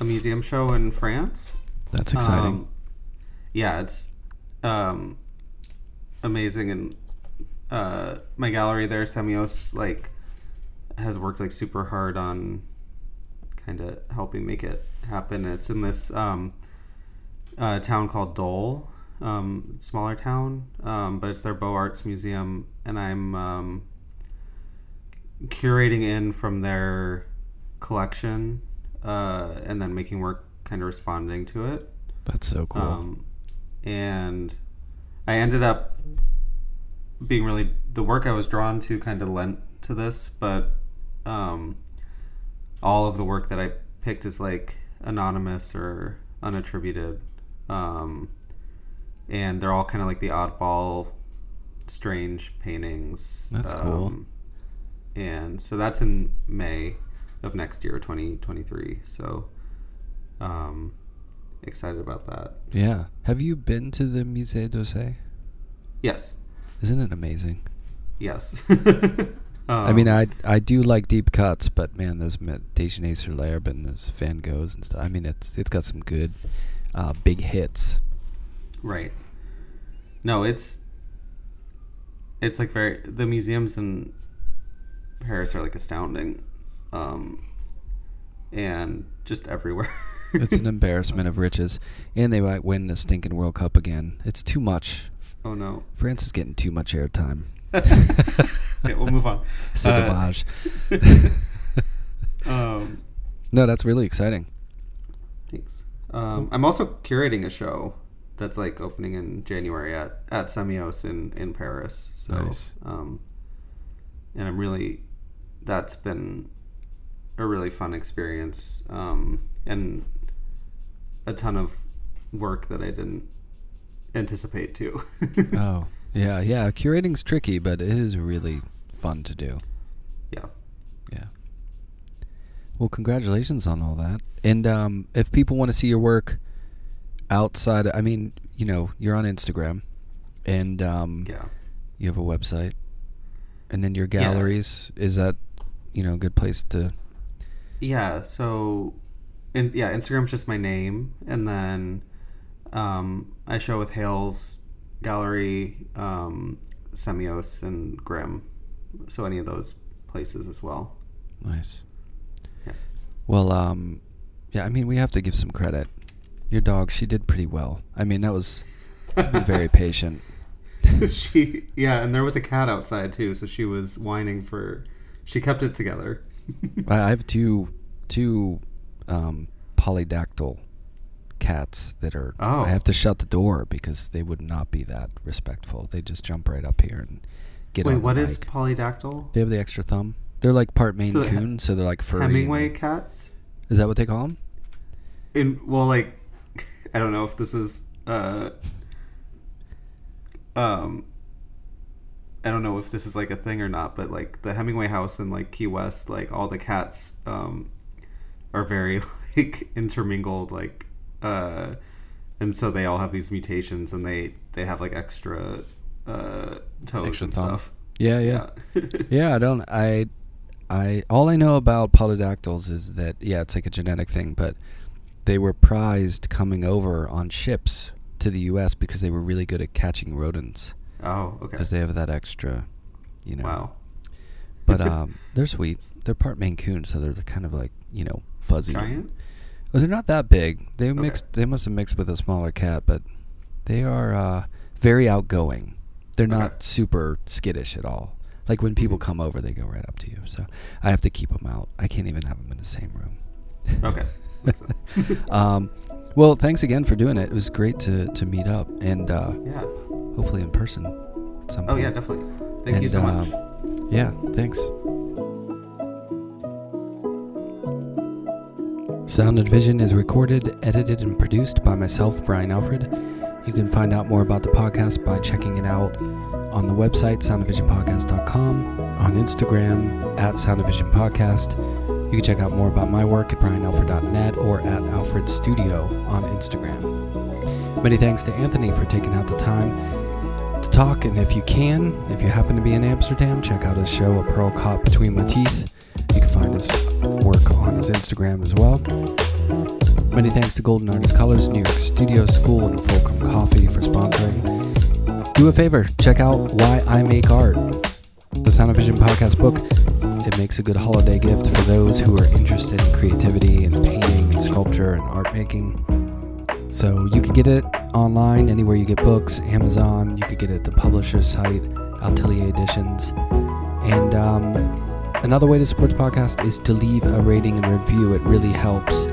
a museum show in France. That's exciting. Um, yeah, it's um, amazing, and uh, my gallery there, Semiose, like has worked like super hard on kind of helping make it happen. It's in this um, uh, town called Dole, um, smaller town, um, but it's their Beaux Arts Museum, and I'm um, curating in from their collection, uh, and then making work kind of responding to it. That's so cool. Um, and I ended up being really the work I was drawn to kind of lent to this, but um, all of the work that I picked is like anonymous or unattributed, um, and they're all kind of like the oddball, strange paintings. That's cool. Um, And so that's in May of next year, 2023. So um, excited about that. yeah. Have you been to the Musée d'Orsay? Yes. Isn't it amazing? Yes. I mean, Um, I I do like deep cuts, but man, those Déjeuner sur l'herbe and those Van Goghs and stuff. I mean, it's it's got some good uh, big hits. right. No, it's it's like very the museums in Paris are like astounding, um, and just everywhere. It's an embarrassment of riches, and they might win the stinking World Cup again. It's too much. oh no. France is getting too much airtime. Okay, we'll move on. C'est Uh. Um, No, that's really exciting. Thanks. Um, I'm also curating a show that's like opening in January at at Semiose in in Paris. So, Nice. um, and I'm really that's been a really fun experience um, and a ton of work that I didn't anticipate too. Oh, Yeah, yeah. Curating's tricky, but it is really fun to do. Yeah. Yeah. Well, congratulations on all that. And um, if people want to see your work outside, I mean, you know, you're on Instagram, and um, Yeah. you have a website, and then your Yeah. galleries. Is that, you know, a good place to? Yeah, so in, yeah, Instagram's just my name and then um, I show with Hales Gallery, um, Semiose and GRIMM. So any of those places as well. Nice. Yeah. Well, um, yeah. I mean, we have to give some credit. Your dog, she did pretty well. I mean, that was very patient. she yeah, and there was a cat outside too, so she was whining for she kept it together. I have two two um, polydactyl cats that are. Oh. I have to shut the door because they would not be that respectful. They just jump right up here and get. Wait, what is polydactyl? They have the extra thumb. They're like part Maine So he- Coon, so they're like furry. and- Hemingway cats? Is that what they call them? in well like i don't know if this is uh um i don't know if this is like a thing or not but like the hemingway house in like key west like all the cats um are very like intermingled like uh and so they all have these mutations and they they have like extra uh toes Extra and thumb. stuff Yeah, yeah, yeah yeah. I don't. I, I. All I know about polydactyls is that yeah, it's like a genetic thing, but they were prized coming over on ships to the U.S. because they were really good at catching rodents oh okay because they have that extra, you know. wow But um, they're sweet. They're part Maine Coon, so they're kind of like you know fuzzy. giant Well, they're not that big. They Okay. mixed. They must have mixed with a smaller cat, but they are uh, very outgoing. They're not Okay. super skittish at all. Like when people come over, they go right up to you. So I have to keep them out. I can't even have them in the same room. okay Um, well, thanks again for doing it. It was great to, to meet up and uh, yeah hopefully in person. At oh yeah definitely thank you And, so much um, Yeah, thanks. Sound and Vision is recorded, edited, and produced by myself, Brian Alfred. You can find out more about the podcast by checking it out on the website, soundandvisionpodcast.com, on Instagram, at Sound and Vision Podcast. You can check out more about my work at brianalfred.net or at Alfred Studio on Instagram. Many thanks to Anthony for taking out the time to talk. And if you can, if you happen to be in Amsterdam, check out his show, A Pearl Caught Between My Teeth. You can find his work on his Instagram as well. Many thanks to Golden Artist Colors, New York Studio School, and Fulcrum Coffee for sponsoring. Do a favor, check out Why I Make Art, the Sound and Vision podcast book. It makes a good holiday gift for those who are interested in creativity and painting and sculpture and art making. So you could get it online anywhere you get books, Amazon. You could get it at the publisher's site, Atelier Editions. And um, another way to support the podcast is to leave a rating and review. It really helps.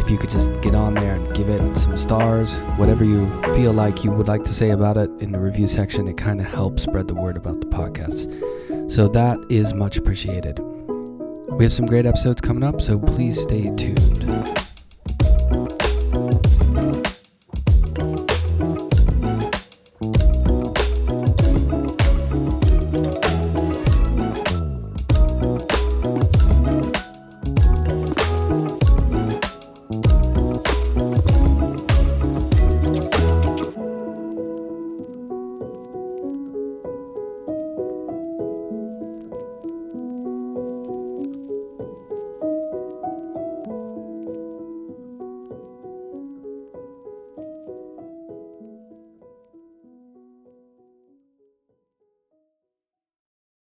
If you could just get on there and give it some stars, whatever you feel like you would like to say about it in the review section, it kind of helps spread the word about the podcast. So that is much appreciated. We have some great episodes coming up, so please stay tuned.